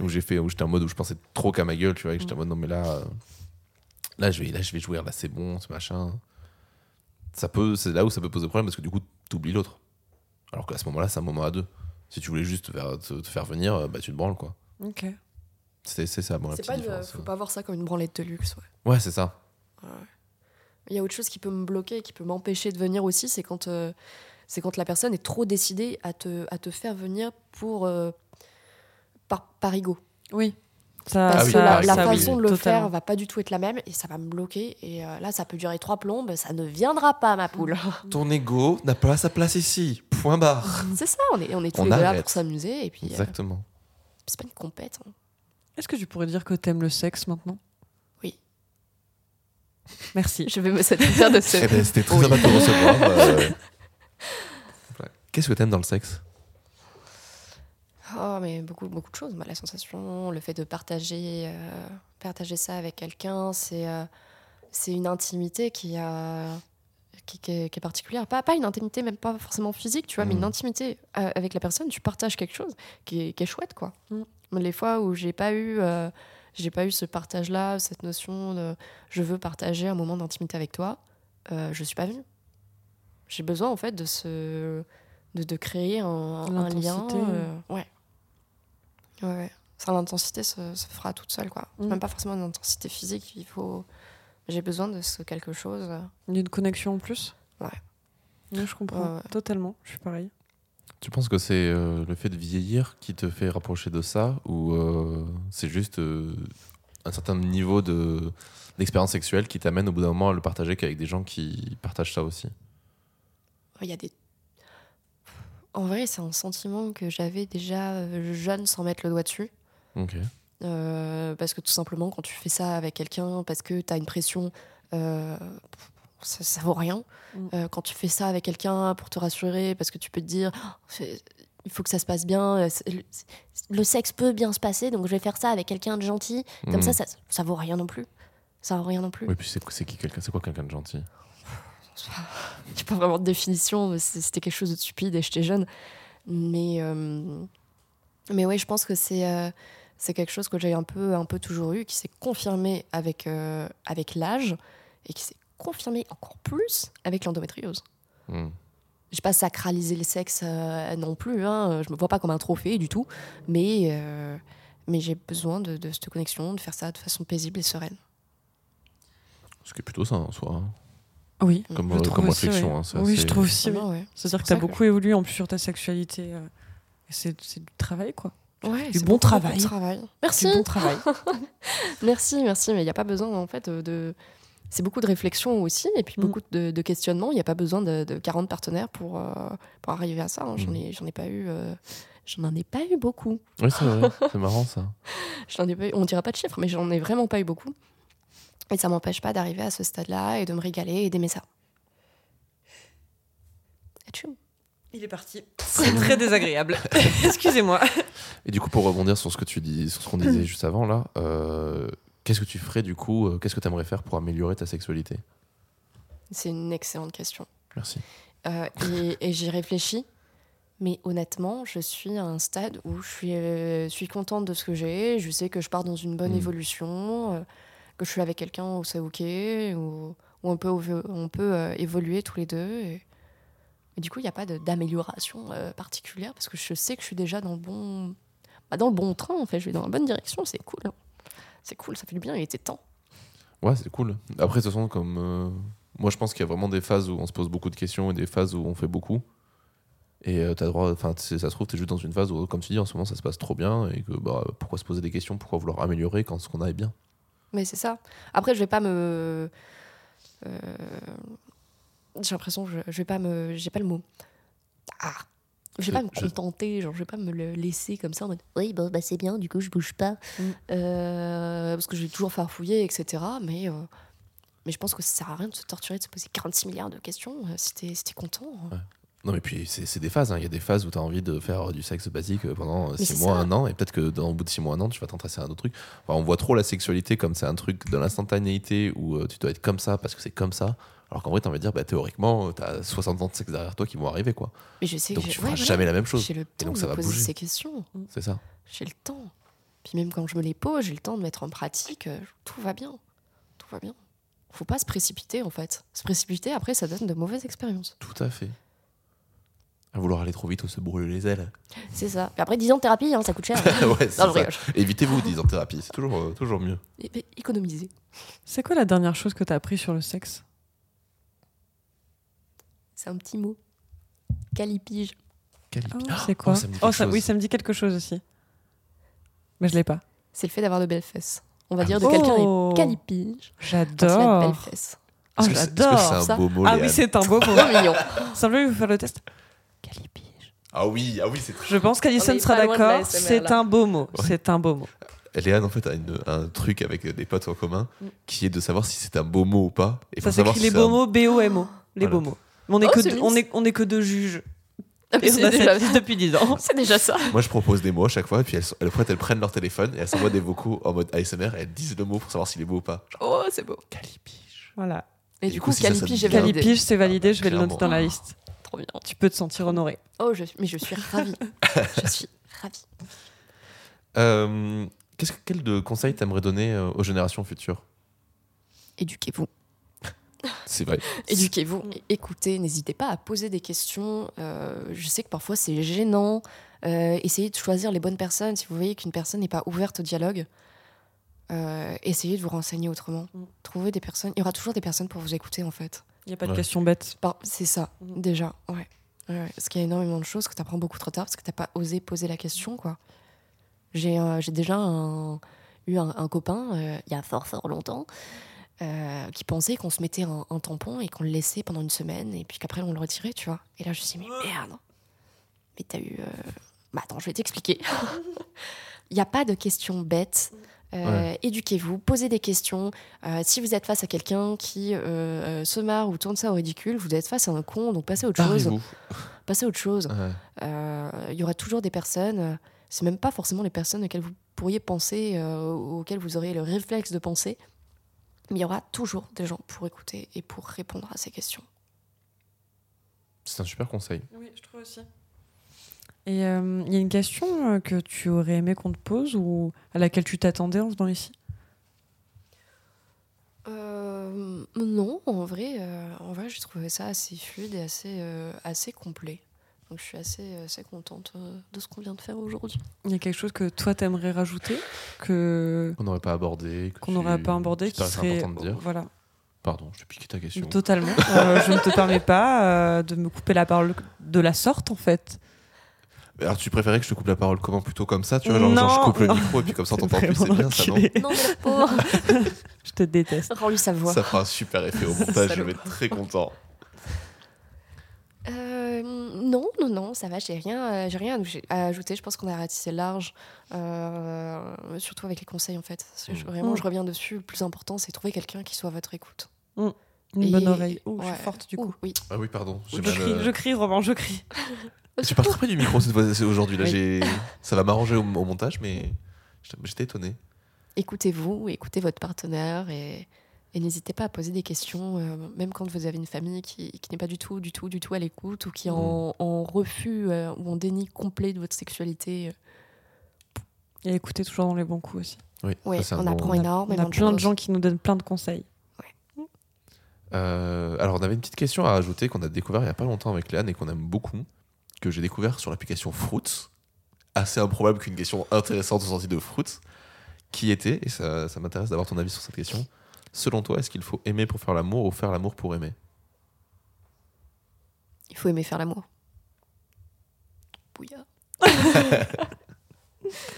où j'ai fait, où j'étais en mode où je pensais trop qu'à ma gueule, tu vois, et que j'étais en mode non, mais là, euh, là, je vais, là, je vais jouir, là, c'est bon, ce machin. Ça peut, c'est là où ça peut poser problème parce que du coup, t'oublies l'autre. Alors qu'à ce moment-là, c'est un moment à deux. Si tu voulais juste faire- te, te faire venir, euh, bah, tu te branles, quoi. Ok. C'est c'est ça, bon, la petite pas une- différence. faut pas voir ça comme une branlette de luxe, ouais. Ouais, c'est ça. Il y a autre chose qui peut me bloquer, qui peut m'empêcher de venir aussi, c'est quand, euh, c'est quand la personne est trop décidée à te, à te faire venir pour, euh, par, par ego. Oui. Ça, Parce Ah oui, que la, la façon oui, de le totalement. faire va pas du tout être la même et ça va me bloquer. Et euh, là, ça peut durer trois plombes, ça ne viendra pas, ma poule. Ton ego n'a pas sa place ici. Point barre. c'est ça, on est, on est tous On les deux là pour s'amuser et puis euh, Exactement. c'est pas une compète. hein. Est-ce que tu pourrais dire que t'aimes le sexe maintenant? Oui. Merci. Je vais me satisfaire de ce. Eh ben, c'était très Oui. sympa de te recevoir. euh. Qu'est-ce que t'aimes dans le sexe? Oh, mais beaucoup, beaucoup de choses. La sensation, le fait de partager, euh, partager ça avec quelqu'un, c'est euh, c'est une intimité qui, a, qui, qui est, qui est particulière. Pas, pas une intimité, même pas forcément physique, tu vois, mais une intimité euh, avec la personne. Tu partages quelque chose qui est, qui est chouette, quoi. Mhm. Les fois où j'ai pas eu. euh, j'ai pas eu ce partage-là, cette notion de je veux partager un moment d'intimité avec toi, euh, je suis pas venue. J'ai besoin en fait de ce de, de créer un, un lien. Euh, ouais. Ouais, ouais. Ça, l'intensité se, se fera toute seule, quoi. C'est Mm. Même pas forcément une intensité physique, il faut. J'ai besoin de ce quelque chose. D'une connexion en plus? Ouais. Oui, je comprends. Ouais, ouais. Totalement. Je suis pareil. Tu penses que c'est euh, le fait de vieillir qui te fait rapprocher de ça ou euh, c'est juste euh, un certain niveau de d'expérience sexuelle qui t'amène au bout d'un moment à le partager qu'avec des gens qui partagent ça aussi? Il y a des. En vrai, c'est un sentiment que j'avais déjà euh, jeune sans mettre le doigt dessus. Euh, parce que tout simplement, quand tu fais ça avec quelqu'un, parce que tu as une pression, euh, ça, ça vaut rien. Mm. Euh, quand tu fais ça avec quelqu'un pour te rassurer, parce que tu peux te dire, Oh, il faut que ça se passe bien, le, le sexe peut bien se passer, donc je vais faire ça avec quelqu'un de gentil. Comme Mm. ça, ça, ça vaut rien non plus. Ça vaut rien non plus. Oui, puis c'est c'est qui quelqu'un? C'est quoi quelqu'un de gentil? J'ai pas vraiment de définition, c'était quelque chose de stupide et j'étais jeune. Mais, euh, mais ouais, je pense que c'est euh, c'est quelque chose que j'ai un peu, un peu toujours eu, qui s'est confirmé avec, euh, avec l'âge et qui s'est confirmé encore plus avec l'endométriose. Hmm. J'ai pas sacralisé le sexe euh, non plus, hein. je me vois pas comme un trophée du tout, mais, mais j'ai besoin de, de cette connexion, de faire ça de façon paisible et sereine. Ce qui est plutôt ça en soi, hein. Oui. comme, Je trouve comme aussi, réflexion. oui. hein, Oui, assez- je trouve aussi. oui. Vraiment, ouais. C'est-à-dire que tu as beaucoup évolué en plus sur ta sexualité. euh, c'est du travail, quoi. Ouais, Du bon travail. Du Merci. bon travail. Merci, merci, mais il n'y a pas besoin en fait de. C'est beaucoup de réflexion aussi, et puis Mm. beaucoup de, de questionnements. Il n'y a pas besoin de, de 40 partenaires pour, euh, pour arriver à ça. hein. J'en Mm. ai, j'en ai pas eu. euh, J'en en ai pas eu beaucoup. Oui, c'est vrai, c'est marrant ça. J'en ai pas eu- on dira pas de chiffres, mais j'en ai vraiment pas eu beaucoup. Et ça m'empêche pas d'arriver à ce stade-là et de me régaler et d'aimer ça. Il est parti. C'est très désagréable. Excusez-moi. Et du coup, pour rebondir sur ce que tu dis, sur ce qu'on disait juste avant là, euh, qu'est-ce que tu ferais du coup euh, Qu'est-ce que tu aimerais faire pour améliorer ta sexualité? C'est une excellente question. Merci. Euh, et et j'y réfléchis. Mais honnêtement, je suis à un stade où je suis, euh, suis contente de ce que j'ai. Je sais que je pars dans une bonne Mm. évolution, euh, que je suis avec quelqu'un où c'est OK, où, on peut, on peut euh, évoluer tous les deux. Et, du coup, il n'y a pas d'amélioration euh, particulière parce que je sais que je suis déjà dans le bon, bah, dans le bon train. En fait, je vais dans la bonne direction. C'est cool. C'est cool, ça fait du bien. Il était temps. Ouais, c'est cool. Après, de toute comme. euh, moi, je pense qu'il y a vraiment des phases où on se pose beaucoup de questions et des phases où on fait beaucoup. Et t'as droit. Enfin, ça se trouve, t'es juste dans une phase où, comme tu dis, en ce moment, ça se passe trop bien. Et que, bah, pourquoi se poser des questions Pourquoi vouloir améliorer quand ce qu'on a est bien? Mais c'est ça. Après, je vais pas me. euh, J'ai l'impression que je, je vais pas me. J'ai pas le mot. Ah Je vais pas me contenter, genre, je vais pas me le laisser comme ça en mode oui, bon, bah, c'est bien, du coup, je bouge pas. Mm. Euh, parce que je vais toujours farfouiller, etc. Mais, euh, mais je pense que ça sert à rien de se torturer, de se poser 46 milliards de questions euh, si t'es si content. hein. Non, mais puis, c'est des phases. hein. Il y a des phases où t'as envie de faire du sexe basique euh, pendant Mais 6 c'est mois, ça. un an. Et peut-être que dans, au bout de 6 mois, un an, tu vas t'intéresser à un autre truc. Enfin, on voit trop la sexualité comme c'est un truc de l'instantanéité où euh, tu dois être comme ça parce que c'est comme ça. Alors qu'en vrai, t'as envie de dire, bah, théoriquement, euh, t'as 60 ans de sexe derrière toi qui vont arriver, quoi. Mais je sais Donc que tu j'ai- feras ouais, jamais la même chose. J'ai le temps donc de ça me va poser bouger. ces questions. C'est ça. J'ai le temps. Puis même quand je me les pose, j'ai le temps de mettre en pratique. euh, Tout va bien. Tout va bien. Faut pas se précipiter en fait. Se précipiter, après, ça donne de mauvaises expériences. Tout à fait. À vouloir aller trop vite ou se brûler les ailes. C'est ça. Puis après, 10 ans de thérapie, hein, ça coûte cher. ouais, c'est non. Évitez-vous 10 ans de thérapie, c'est toujours, euh, toujours mieux. Et- et Économiser. C'est quoi la dernière chose que tu as appris sur le sexe? C'est un petit mot. Calipige. Calipi. Ah, C'est quoi? oh, ça me dit Oh, ça-. Oui, ça me dit quelque chose aussi. Mais je l'ai pas. C'est le fait d'avoir de belles fesses. On va Ah dire de quelqu'un Oh. est calipige. quand il a de belles J'adore. fesses. Oh, c'est- j'adore. c'est un ça. beau mot, Ah Léane oui, c'est un beau mot. Mignon. Simplement, faut faire le test. Calipige. Ah oui, ah oui, c'est Je pense qu'Alison sera d'accord. C'est un beau mot. Ouais. C'est un beau mot. Léane, en fait, a une- un truc avec des potes en commun Mm. qui est de savoir si c'est un beau mot ou pas. Et Ça s'écrit si les beaux un- mots, B-O-M-O. Les Voilà. beaux mots. Mais on est, Oh, que on, est, on est que deux juges. Ah, Et on a déjà... depuis 10 ans. c'est déjà ça. Moi, je propose des mots à chaque fois, et puis elles, sont- elles, prennent leur téléphone et elles s'envoient des vocaux en mode ASMR et elles disent le mot pour savoir s'il est beau ou pas. Genre, Oh, c'est beau. calipige. Voilà. Et, Et du coup, coup, si validé. Calipige, c'est validé. Je vais le noter dans la liste. Trop bien. Tu peux te sentir honoré. Oh, je... mais je suis ravie. je suis ravie. Euh, qu'est-ce que- quel de conseil t'aimerais donner euh, aux générations futures? Éduquez-vous. C'est vrai. Éduquez-vous, écoutez, n'hésitez pas à poser des questions. Euh, je sais que parfois c'est gênant. Euh, essayez de choisir les bonnes personnes. Si vous voyez qu'une personne n'est pas ouverte au dialogue, euh, essayez de vous renseigner autrement. Mm. Trouvez des personnes. Il y aura toujours des personnes pour vous écouter en fait. Il n'y a pas de Ouais. question bête. Par- C'est ça, déjà. Ouais. Ouais, ouais. Parce qu'il y a énormément de choses que tu apprends beaucoup trop tard parce que tu pas osé poser la question. quoi. J'ai euh, j'ai déjà un- eu un, un copain, euh, il y a fort fort longtemps, euh, qui pensait qu'on se mettait un, un tampon et qu'on le laissait pendant une semaine et puis qu'après on le retirait, tu vois. Et là je me suis dit, mais merde, mais t'as eu... euh, Bah attends, je vais t'expliquer. Il n'y a pas de question bête. Euh, Éduquez-vous, posez des questions. Euh, si vous êtes face à quelqu'un qui euh, se marre ou tourne ça au ridicule, vous êtes face à un con, donc passez à autre chose. Passez à autre chose. Ouais. Euh, Il y aura toujours des personnes, c'est même pas forcément les personnes auxquelles vous pourriez penser, euh, auxquelles vous aurez le réflexe de penser, mais il y aura toujours des gens pour écouter et pour répondre à ces questions. C'est un super conseil. Oui, je trouve aussi. Et euh, il y a une question euh, que tu aurais aimé qu'on te pose ou à laquelle tu t'attendais en venant ici? Euh, non, en vrai, euh, en vrai, j'ai trouvé ça assez fluide et assez, euh, assez complet. Donc je suis assez, assez contente euh, de ce qu'on vient de faire aujourd'hui. Il y a quelque chose que toi t'aimerais rajouter que Qu'on n'aurait pas abordé. qu'on tu- n'aurait pas abordé qui serait important de dire? voilà Pardon, je te pique ta question. totalement. Euh, je ne te permets pas euh, de me couper la parole de la sorte en fait. Alors, tu préférais que je te coupe la parole comment Plutôt comme ça, tu vois genre, je coupe le micro et puis comme ça on C'est t'entend plus, c'est vraiment bien ça, non. Non, mais pauvre Je te déteste. Rends-lui sa voix. Ça fera un super effet au montage, je vais être très content. Euh, non, non, non, ça va, j'ai rien, euh, j'ai rien à aj- à ajouter. Je pense qu'on a ratissé large, euh, surtout avec les conseils en fait. Je- Mm. vraiment, Mm. je reviens dessus. Le plus important, c'est trouver quelqu'un qui soit à votre écoute. Une Et- bonne oreille. Oh, je suis forte du Ouh, coup. oui. Ah oui, pardon. Je mal, crie, euh, je crie, Romain, je crie. Tu parles très près du micro cette fois, c'est aujourd'hui. Là, Oui. j'ai... Ça va m'arranger au, au montage, mais j'étais- étonné. Écoutez-vous, écoutez votre partenaire et, et n'hésitez pas à poser des questions, euh, même quand vous avez une famille qui, qui n'est pas du tout, du tout, du tout à l'écoute ou qui est en, en refus euh, ou en déni complet de votre sexualité. Et écoutez toujours dans les bons coups aussi. Oui, Ouais, ça, on bon- apprend On a, énormément on a de plein de gens qui nous donnent plein de conseils. Euh, alors, on avait une petite question à rajouter qu'on a découvert il n'y a pas longtemps avec Léane et qu'on aime beaucoup, que j'ai découvert sur l'application Fruits. Assez improbable qu'une question intéressante soit sortie de Fruits, qui était, et ça, ça m'intéresse d'avoir ton avis sur cette question, selon toi, est-ce qu'il faut aimer pour faire l'amour ou faire l'amour pour aimer? Il faut aimer faire l'amour. Bouilla.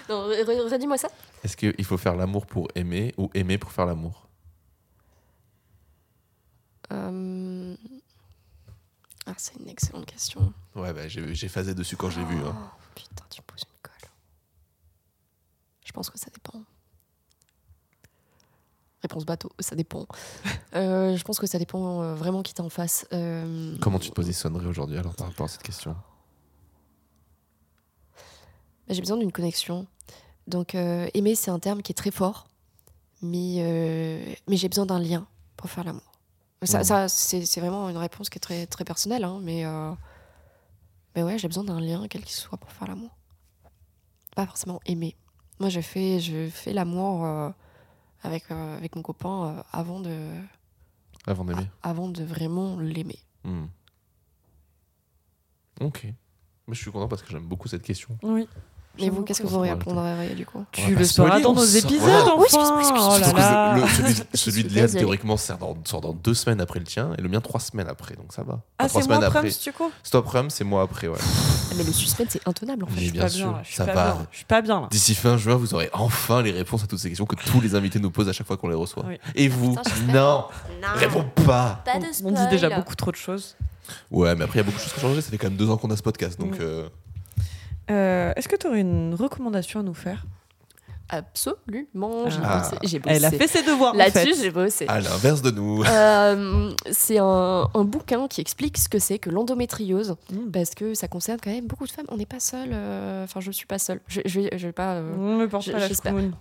non, re- re- redis-moi ça. Est-ce qu'il faut faire l'amour pour aimer ou aimer pour faire l'amour? Euh, Ah, c'est une excellente question. Ouais, bah, j'ai j'ai phasé dessus quand je l'ai vu. hein. Oh, putain, tu me poses une colle. Je pense que ça dépend. Réponse bateau, ça dépend. Euh, je pense que ça dépend euh, vraiment qui t'es en face. Euh, Comment tu te positionnerais aujourd'hui alors par rapport à cette question? Bah, J'ai besoin d'une connexion. Donc, euh, aimer, c'est un terme qui est très fort, mais, euh, mais j'ai besoin d'un lien pour faire l'amour. Ça, Mhm. ça, c'est c'est vraiment une réponse qui est très, très personnelle, hein, mais, mais ouais, j'ai besoin d'un lien, quel qu'il soit, pour faire l'amour. Pas forcément aimer. Moi, je fais, je fais l'amour euh, avec, euh, avec mon copain euh, avant, de, Avant d'aimer avant de vraiment l'aimer. Hmm. Ok. Mais je suis content parce que j'aime beaucoup cette question. Oui. Mais vous, qu'est-ce que vous Ouais, répondrez du coup Tu pas le sauras dans nos épisodes, Oh là Surtout que là. le- celui, de Léa, théoriquement, sort dans, sort dans deux semaines après le tien et le mien trois semaines après, donc ça va. Ah, c'est moi, après. du coup Stop Rum, c'est moi après, ouais. Ah, Mais le suspense, c'est intenable en fait. Mais Je suis bien pas sûr, ça pas va. bien. Je suis pas bien là. D'ici fin juin, vous aurez enfin les réponses à toutes ces questions que tous les invités nous posent à chaque fois qu'on les reçoit. Oui. Et vous. Non Non. Réponds pas Pas de On, on dit déjà beaucoup trop de choses. Ouais, mais après, il y a beaucoup de choses qui ont changé. Ça fait quand même deux ans qu'on a ce podcast, donc. Euh, Est-ce que tu aurais une recommandation à nous faire? Absolument. Ah. bossé. J'ai bossé. Elle a fait ses devoirs en Là-dessus, fait. j'ai bossé. à l'inverse de nous. Euh, c'est un, un bouquin qui explique ce que c'est que l'endométriose, Mm. parce que ça concerne quand même beaucoup de femmes. On n'est pas seul. euh, Enfin, je ne suis pas seule. Je, je, vais- je vais pas. euh, On me porte je- pas la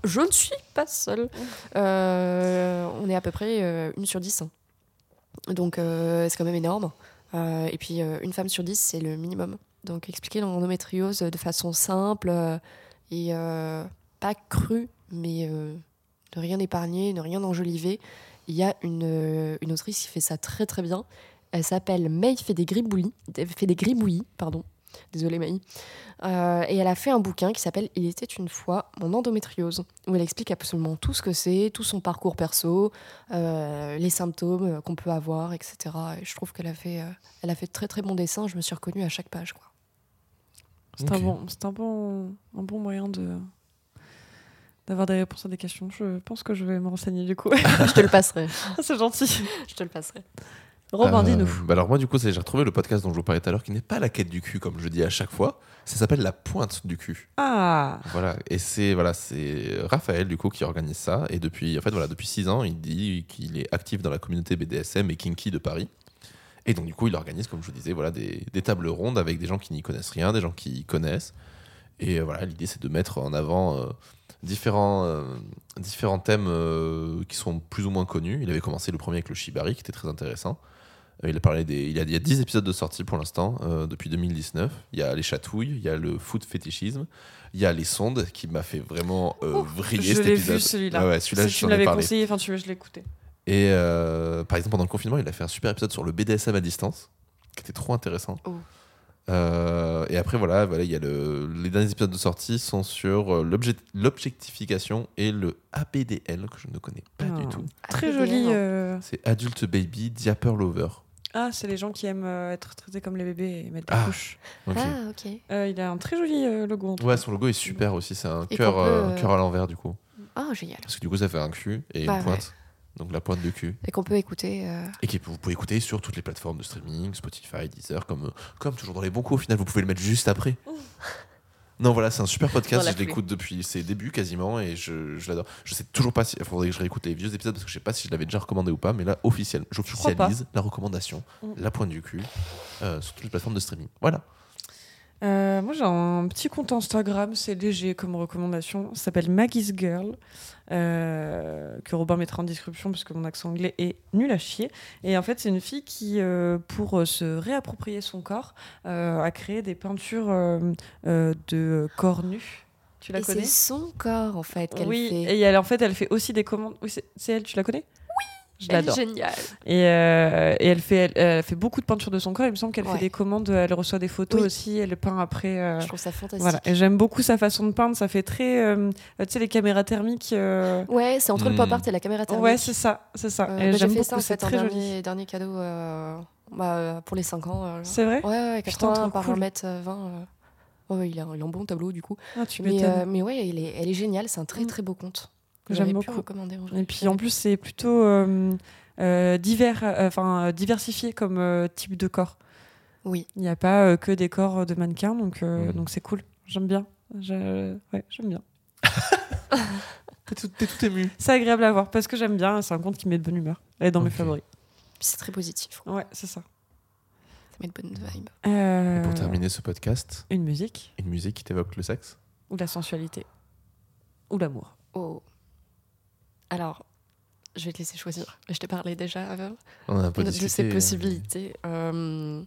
je ne suis pas seule. Euh, on est à peu près euh, une sur dix. Donc, euh, c'est quand même énorme. Euh, et puis, euh, une femme sur dix, c'est le minimum. Donc, expliquer l'endométriose de façon simple euh, et euh, pas crue, mais euh, ne rien épargner, ne rien enjoliver. Il y a une, une autrice qui fait ça très très bien. Elle s'appelle May fait des gribouillis, fait des gribouillis, pardon. Désolée May. Euh, et elle a fait un bouquin qui s'appelle Il était une fois mon endométriose, où elle explique absolument tout ce que c'est, tout son parcours perso, les symptômes qu'on peut avoir, etc. Et je trouve qu'elle a fait, elle a fait de très très bons dessins. Je me suis reconnue à chaque page. Quoi. C'est un bon, c'est un bon, un bon moyen de d'avoir des réponses à des questions. Je pense que je vais me renseigner du coup. je te le passerai. c'est gentil. Je te le passerai. Robin, Euh, dis-nous. bah alors moi du coup c'est- j'ai retrouvé le podcast dont je vous parlais tout à l'heure qui n'est pas la quête du cul comme je dis à chaque fois. Ça s'appelle la pointe du cul. Ah Voilà et c'est voilà c'est Raphaël du coup qui organise ça et depuis en fait voilà depuis six ans il dit qu'il est actif dans la communauté BDSM et kinky de Paris. Et donc du coup il organise comme je vous disais voilà des, des tables rondes avec des gens qui n'y connaissent rien, des gens qui y connaissent. Et euh, voilà l'idée c'est de mettre en avant euh, différents euh, différents thèmes qui sont plus ou moins connus. Il avait commencé le premier avec le shibari qui était très intéressant. Il a parlé des. Il y a, il y a 10 épisodes de sortie pour l'instant, depuis 2019. Il y a les chatouilles, il y a le foot fétichisme, il y a les sondes qui m'a fait vraiment Oh, vriller je cet l'ai épisode. vu, celui-là. Ouais, ouais, celui-là, je tu me l'avais conseillé, enfin tu veux, je l'ai écouté. Et euh, par exemple, pendant le confinement, il a fait un super épisode sur le BDSM à distance, qui était trop intéressant. Oh. Euh, et après, voilà, voilà, il y a le, les derniers épisodes de sortie sont sur euh, l'objet- l'objectification et le ABDL, que je ne connais pas Ah. du tout. Très joli. euh, C'est Adult Baby Diaper Lover. Ah, c'est les gens qui aiment euh, être traités comme les bébés et mettre des Ah. couches. Ah, ok. Euh, il a un très joli euh, logo. en tout Ouais, son logo est super aussi. C'est un cœur peut, cœur à l'envers, du coup. Ah, génial. Parce que du coup, ça fait un cul et Bah une ouais. Donc la pointe de cul. Et qu'on peut écouter. euh, Et que vous pouvez écouter sur toutes les plateformes de streaming, Spotify, Deezer, comme, comme toujours dans les bons coups. Au final, vous pouvez le mettre juste après. Non, voilà, c'est un super podcast. Je l'écoute depuis ses débuts quasiment et je, je l'adore. Je sais toujours pas si. Il faudrait que je réécoute les vieux épisodes parce que je sais pas si je l'avais déjà recommandé ou pas, mais là, officiel, j'officialise la recommandation, Mm. la pointe du cul, euh, sur toutes les plateformes de streaming. Voilà. Euh, moi, j'ai un petit compte Instagram, c'est léger comme recommandation. Ça s'appelle Maggie's Girl, euh, que Robin mettra en description parce que mon accent anglais est nul à chier. Et en fait, c'est une fille qui, euh, pour euh, se réapproprier son corps, a créé des peintures de corps nus. Tu la Et connais? c'est son corps, en fait, qu'elle Oui, fait. et elle, en fait, elle fait aussi des commandes. Oui, c'est elle, tu la connais? Je Elle est l'adore. géniale. Et, euh, et elle, fait, elle, elle fait beaucoup de peintures de son corps. Il me semble qu'elle Ouais. fait des commandes, elle reçoit des photos Oui. aussi, elle peint après. euh, Je trouve ça fantastique. voilà. Et j'aime beaucoup sa façon de peindre. Ça fait très, euh, tu sais, les caméras thermiques. euh, Ouais, c'est entre le Hmm. pop art et la caméra thermique. Ouais, c'est ça, c'est ça. Euh, et bah, j'aime beaucoup. ça, en C'est fait, un très joli. dernier, dernier cadeau euh, bah, pour les 5 ans. euh. C'est vrai. Ouais, ouais, Putain, 80 trop par cool. 1m20. euh. Ouais, il, a, il a un bon tableau, du coup. Ah, tu Mais, euh, mais ouais, elle est, elle est géniale. C'est un très, Mm. très beau conte. Que J'aime beaucoup. recommander. Et puis en plus, c'est plutôt euh, euh, divers, euh, enfin euh, diversifié comme euh, type de corps. Oui. Il n'y a pas euh, que des corps de mannequins, donc euh, Mhm. donc c'est cool. J'aime bien. Je... Ouais, j'aime bien. T'es tout, ému. C'est agréable à voir parce que j'aime bien. C'est un compte qui met de bonne humeur. Elle est dans mes favoris. C'est très positif. Ouais, c'est ça. Ça met de bonnes vibes. Euh, Pour terminer ce podcast, Une musique une musique qui t'évoque le sexe? Ou la sensualité ou l'amour. Oh. Alors, je vais te laisser choisir. Je t'ai parlé déjà avant On a un peu de, discuté, ces euh, possibilités. Euh,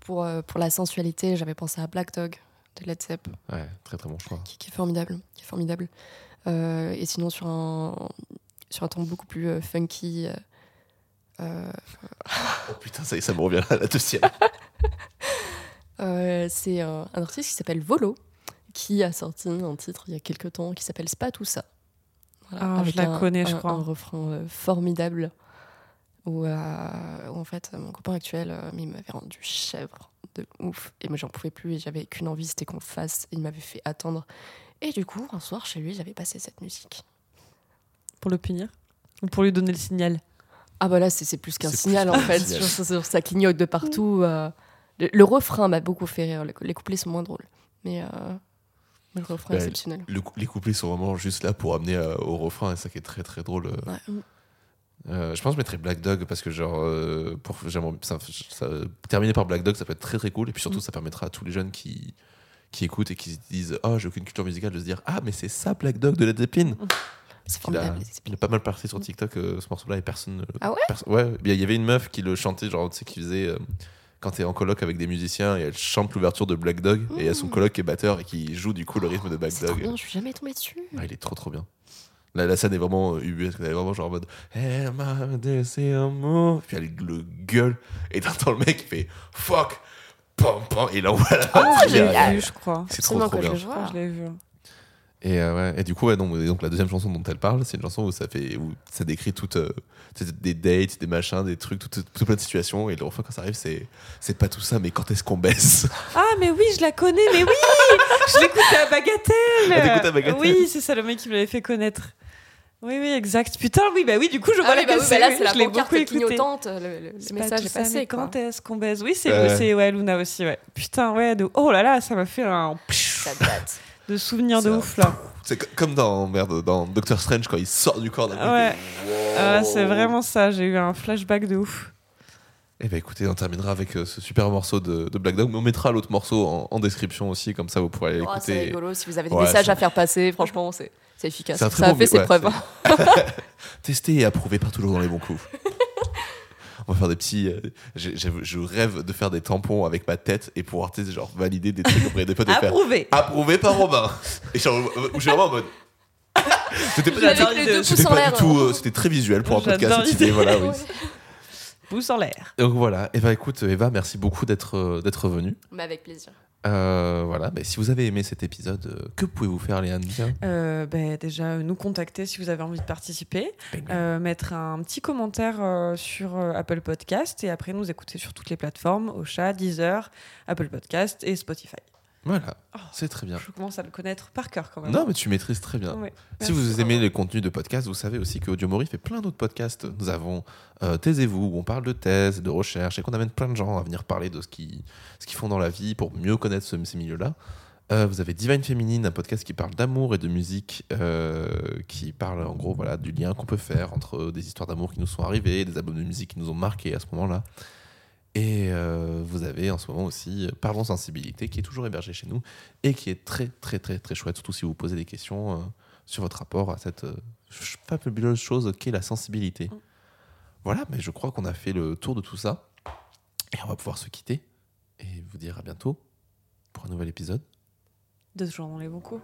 pour, euh, pour la sensualité, j'avais pensé à Black Dog de Led Zepp. Ouais, très très bon choix. qui, qui est formidable, qui est formidable. Euh, et sinon sur un sur un ton beaucoup plus euh, funky. Oh putain, ça ça me revient à la deuxième. c'est un, un artiste qui s'appelle Volo, qui a sorti un titre il y a quelques temps qui s'appelle C'est pas tout ça. Voilà, Ah, je la un- connais, je crois. Un refrain euh, formidable où, euh, où, en fait mon copain actuel, euh, il m'avait rendu chèvre de ouf et moi j'en pouvais plus et j'avais qu'une envie, c'était qu'on fasse. Et il m'avait fait attendre. Et du coup, un soir chez lui, j'avais passé cette musique. Pour le punir Ou pour lui donner le signal? Ah bah là, c'est c'est plus qu'un signal plus en fait. signal. Genre, ça, clignote de partout. euh. Le, le refrain m'a beaucoup fait rire. Le- les couplets sont moins drôles. Mais, euh, mais le refrain Bah, est exceptionnel. Le les couplets sont vraiment juste là pour amener euh, au refrain et ça qui est très très drôle. euh. Ouais. Euh, je pense que je mettrais Black Dog parce que genre euh, pour j'aimerais- ça, ça- terminer par Black Dog ça peut être très très cool et puis surtout Mm. ça permettra à tous les jeunes qui qui écoutent et qui se disent oh j'ai aucune culture musicale de se dire ah mais c'est ça Black Dog de Led Zeppelin C'est il a, il pas mal parti sur TikTok euh, ce morceau là et personne ne- Ah ouais? ouais il y avait une meuf qui le chantait genre tu sais qui faisait quand t'es en coloc avec des musiciens et elle chante l'ouverture de Black Dog et il y a son Mm. coloc qui est batteur et qui joue du coup le rythme de Black C'est trop Dog bien, je suis jamais tombée dessus. ah, il est trop trop bien. La, la scène est vraiment ubuesque. Elle est vraiment genre en mode Hey, ma c'est un mot. Puis elle le gueule. Et t'entends le mec qui fait Fuck Pam pam. Et là, on voit la Ah, je l'ai vu, je crois. C'est trop trop que je bien. Je je l'ai vu. Et, euh, ouais. et du coup, ouais, donc, et donc la deuxième chanson dont elle parle, c'est une chanson où ça, fait, où ça décrit toutes euh, des dates, des machins, des trucs, tout, tout plein de situations. Et le refrain, quand ça arrive, c'est c'est pas tout ça, mais quand est-ce qu'on baisse? Ah, mais oui, je la connais, mais oui Je l'écoutais à Bagatelle Ah, à Bagatelle? Oui, c'est ça le mec qui me l'avait fait connaître. Oui, oui, exact. Putain, oui, bah oui, du coup, je Ah vois oui, la bah oui, bah là, c'est la pancarte clignotante. Le, le- le C'est pas message tout est ça, passé. quoi. Quand est-ce qu'on baise Oui, c'est c'est- ouais, Luna aussi, ouais. Putain, ouais, de... oh là là, ça m'a fait un Ça date. De souvenirs de un- ouf là. C'est co- comme dans, merde, dans Doctor Strange quand il sort du corps d'un coup, Ouais. Ah, c'est vraiment ça, j'ai eu un flashback de ouf. Eh ben écoutez, on terminera avec euh, ce super morceau de, de Black Dog, mais on mettra l'autre morceau en, en description aussi, comme ça vous pourrez aller Oh, c'est rigolo. Si vous avez des Ouais, messages à faire passer, franchement, c'est c'est efficace. Ça a fait ses ouais, preuves. hein. Testé et approuvé par toujours dans les bons coups. On va faire des petits. euh, j'ai- j'ai- je rêve de faire des tampons avec ma tête et pouvoir, tu sais, genre, valider des trucs auprès des potes et faire Approuvé approuvé par Robin. Et genre, où je suis vraiment en mode. C'était pas, du tout. euh, c'était très visuel pour un podcast. idée, voilà, oui. Pouce en l'air. Donc voilà. Et bah écoute, Eva, merci beaucoup d'être euh, d'être venue. Bah, avec plaisir. Euh, voilà. Bah, si vous avez aimé cet épisode, euh, que pouvez-vous faire, Léane. Euh, bah, déjà, euh, nous contacter si vous avez envie de participer. Euh, mettre un petit commentaire euh, sur euh, Apple Podcast et après nous écouter sur toutes les plateformes, Ocha, Deezer, Apple Podcast et Spotify. Voilà. Oh. C'est très bien. Je commence à le connaître par cœur quand même. Non, mais tu maîtrises très bien. Ouais. Si Merci. vous aimez les contenus de podcast, vous savez aussi que Audiomori fait plein d'autres podcasts. Nous avons euh, Taisez-vous, où on parle de thèse, de recherche, et qu'on amène plein de gens à venir parler de ce qu'ils ce qu'ils font dans la vie pour mieux connaître ce- ces milieux-là. Euh, vous avez Divine Féminine, un podcast qui parle d'amour et de musique, euh, qui parle en gros voilà, du lien qu'on peut faire entre des histoires d'amour qui nous sont arrivées, des albums de musique qui nous ont marqués à ce moment-là. Et euh, vous avez en ce moment aussi euh, Parlons Sensibilité, qui est toujours hébergé chez nous et qui est très très très très chouette, surtout si vous posez des questions euh, sur votre rapport à cette euh, fabuleuse chose qu'est la sensibilité. Mm. Voilà, mais je crois qu'on a fait le tour de tout ça. Et on va pouvoir se quitter et vous dire à bientôt pour un nouvel épisode. De toujours dans les bons coups.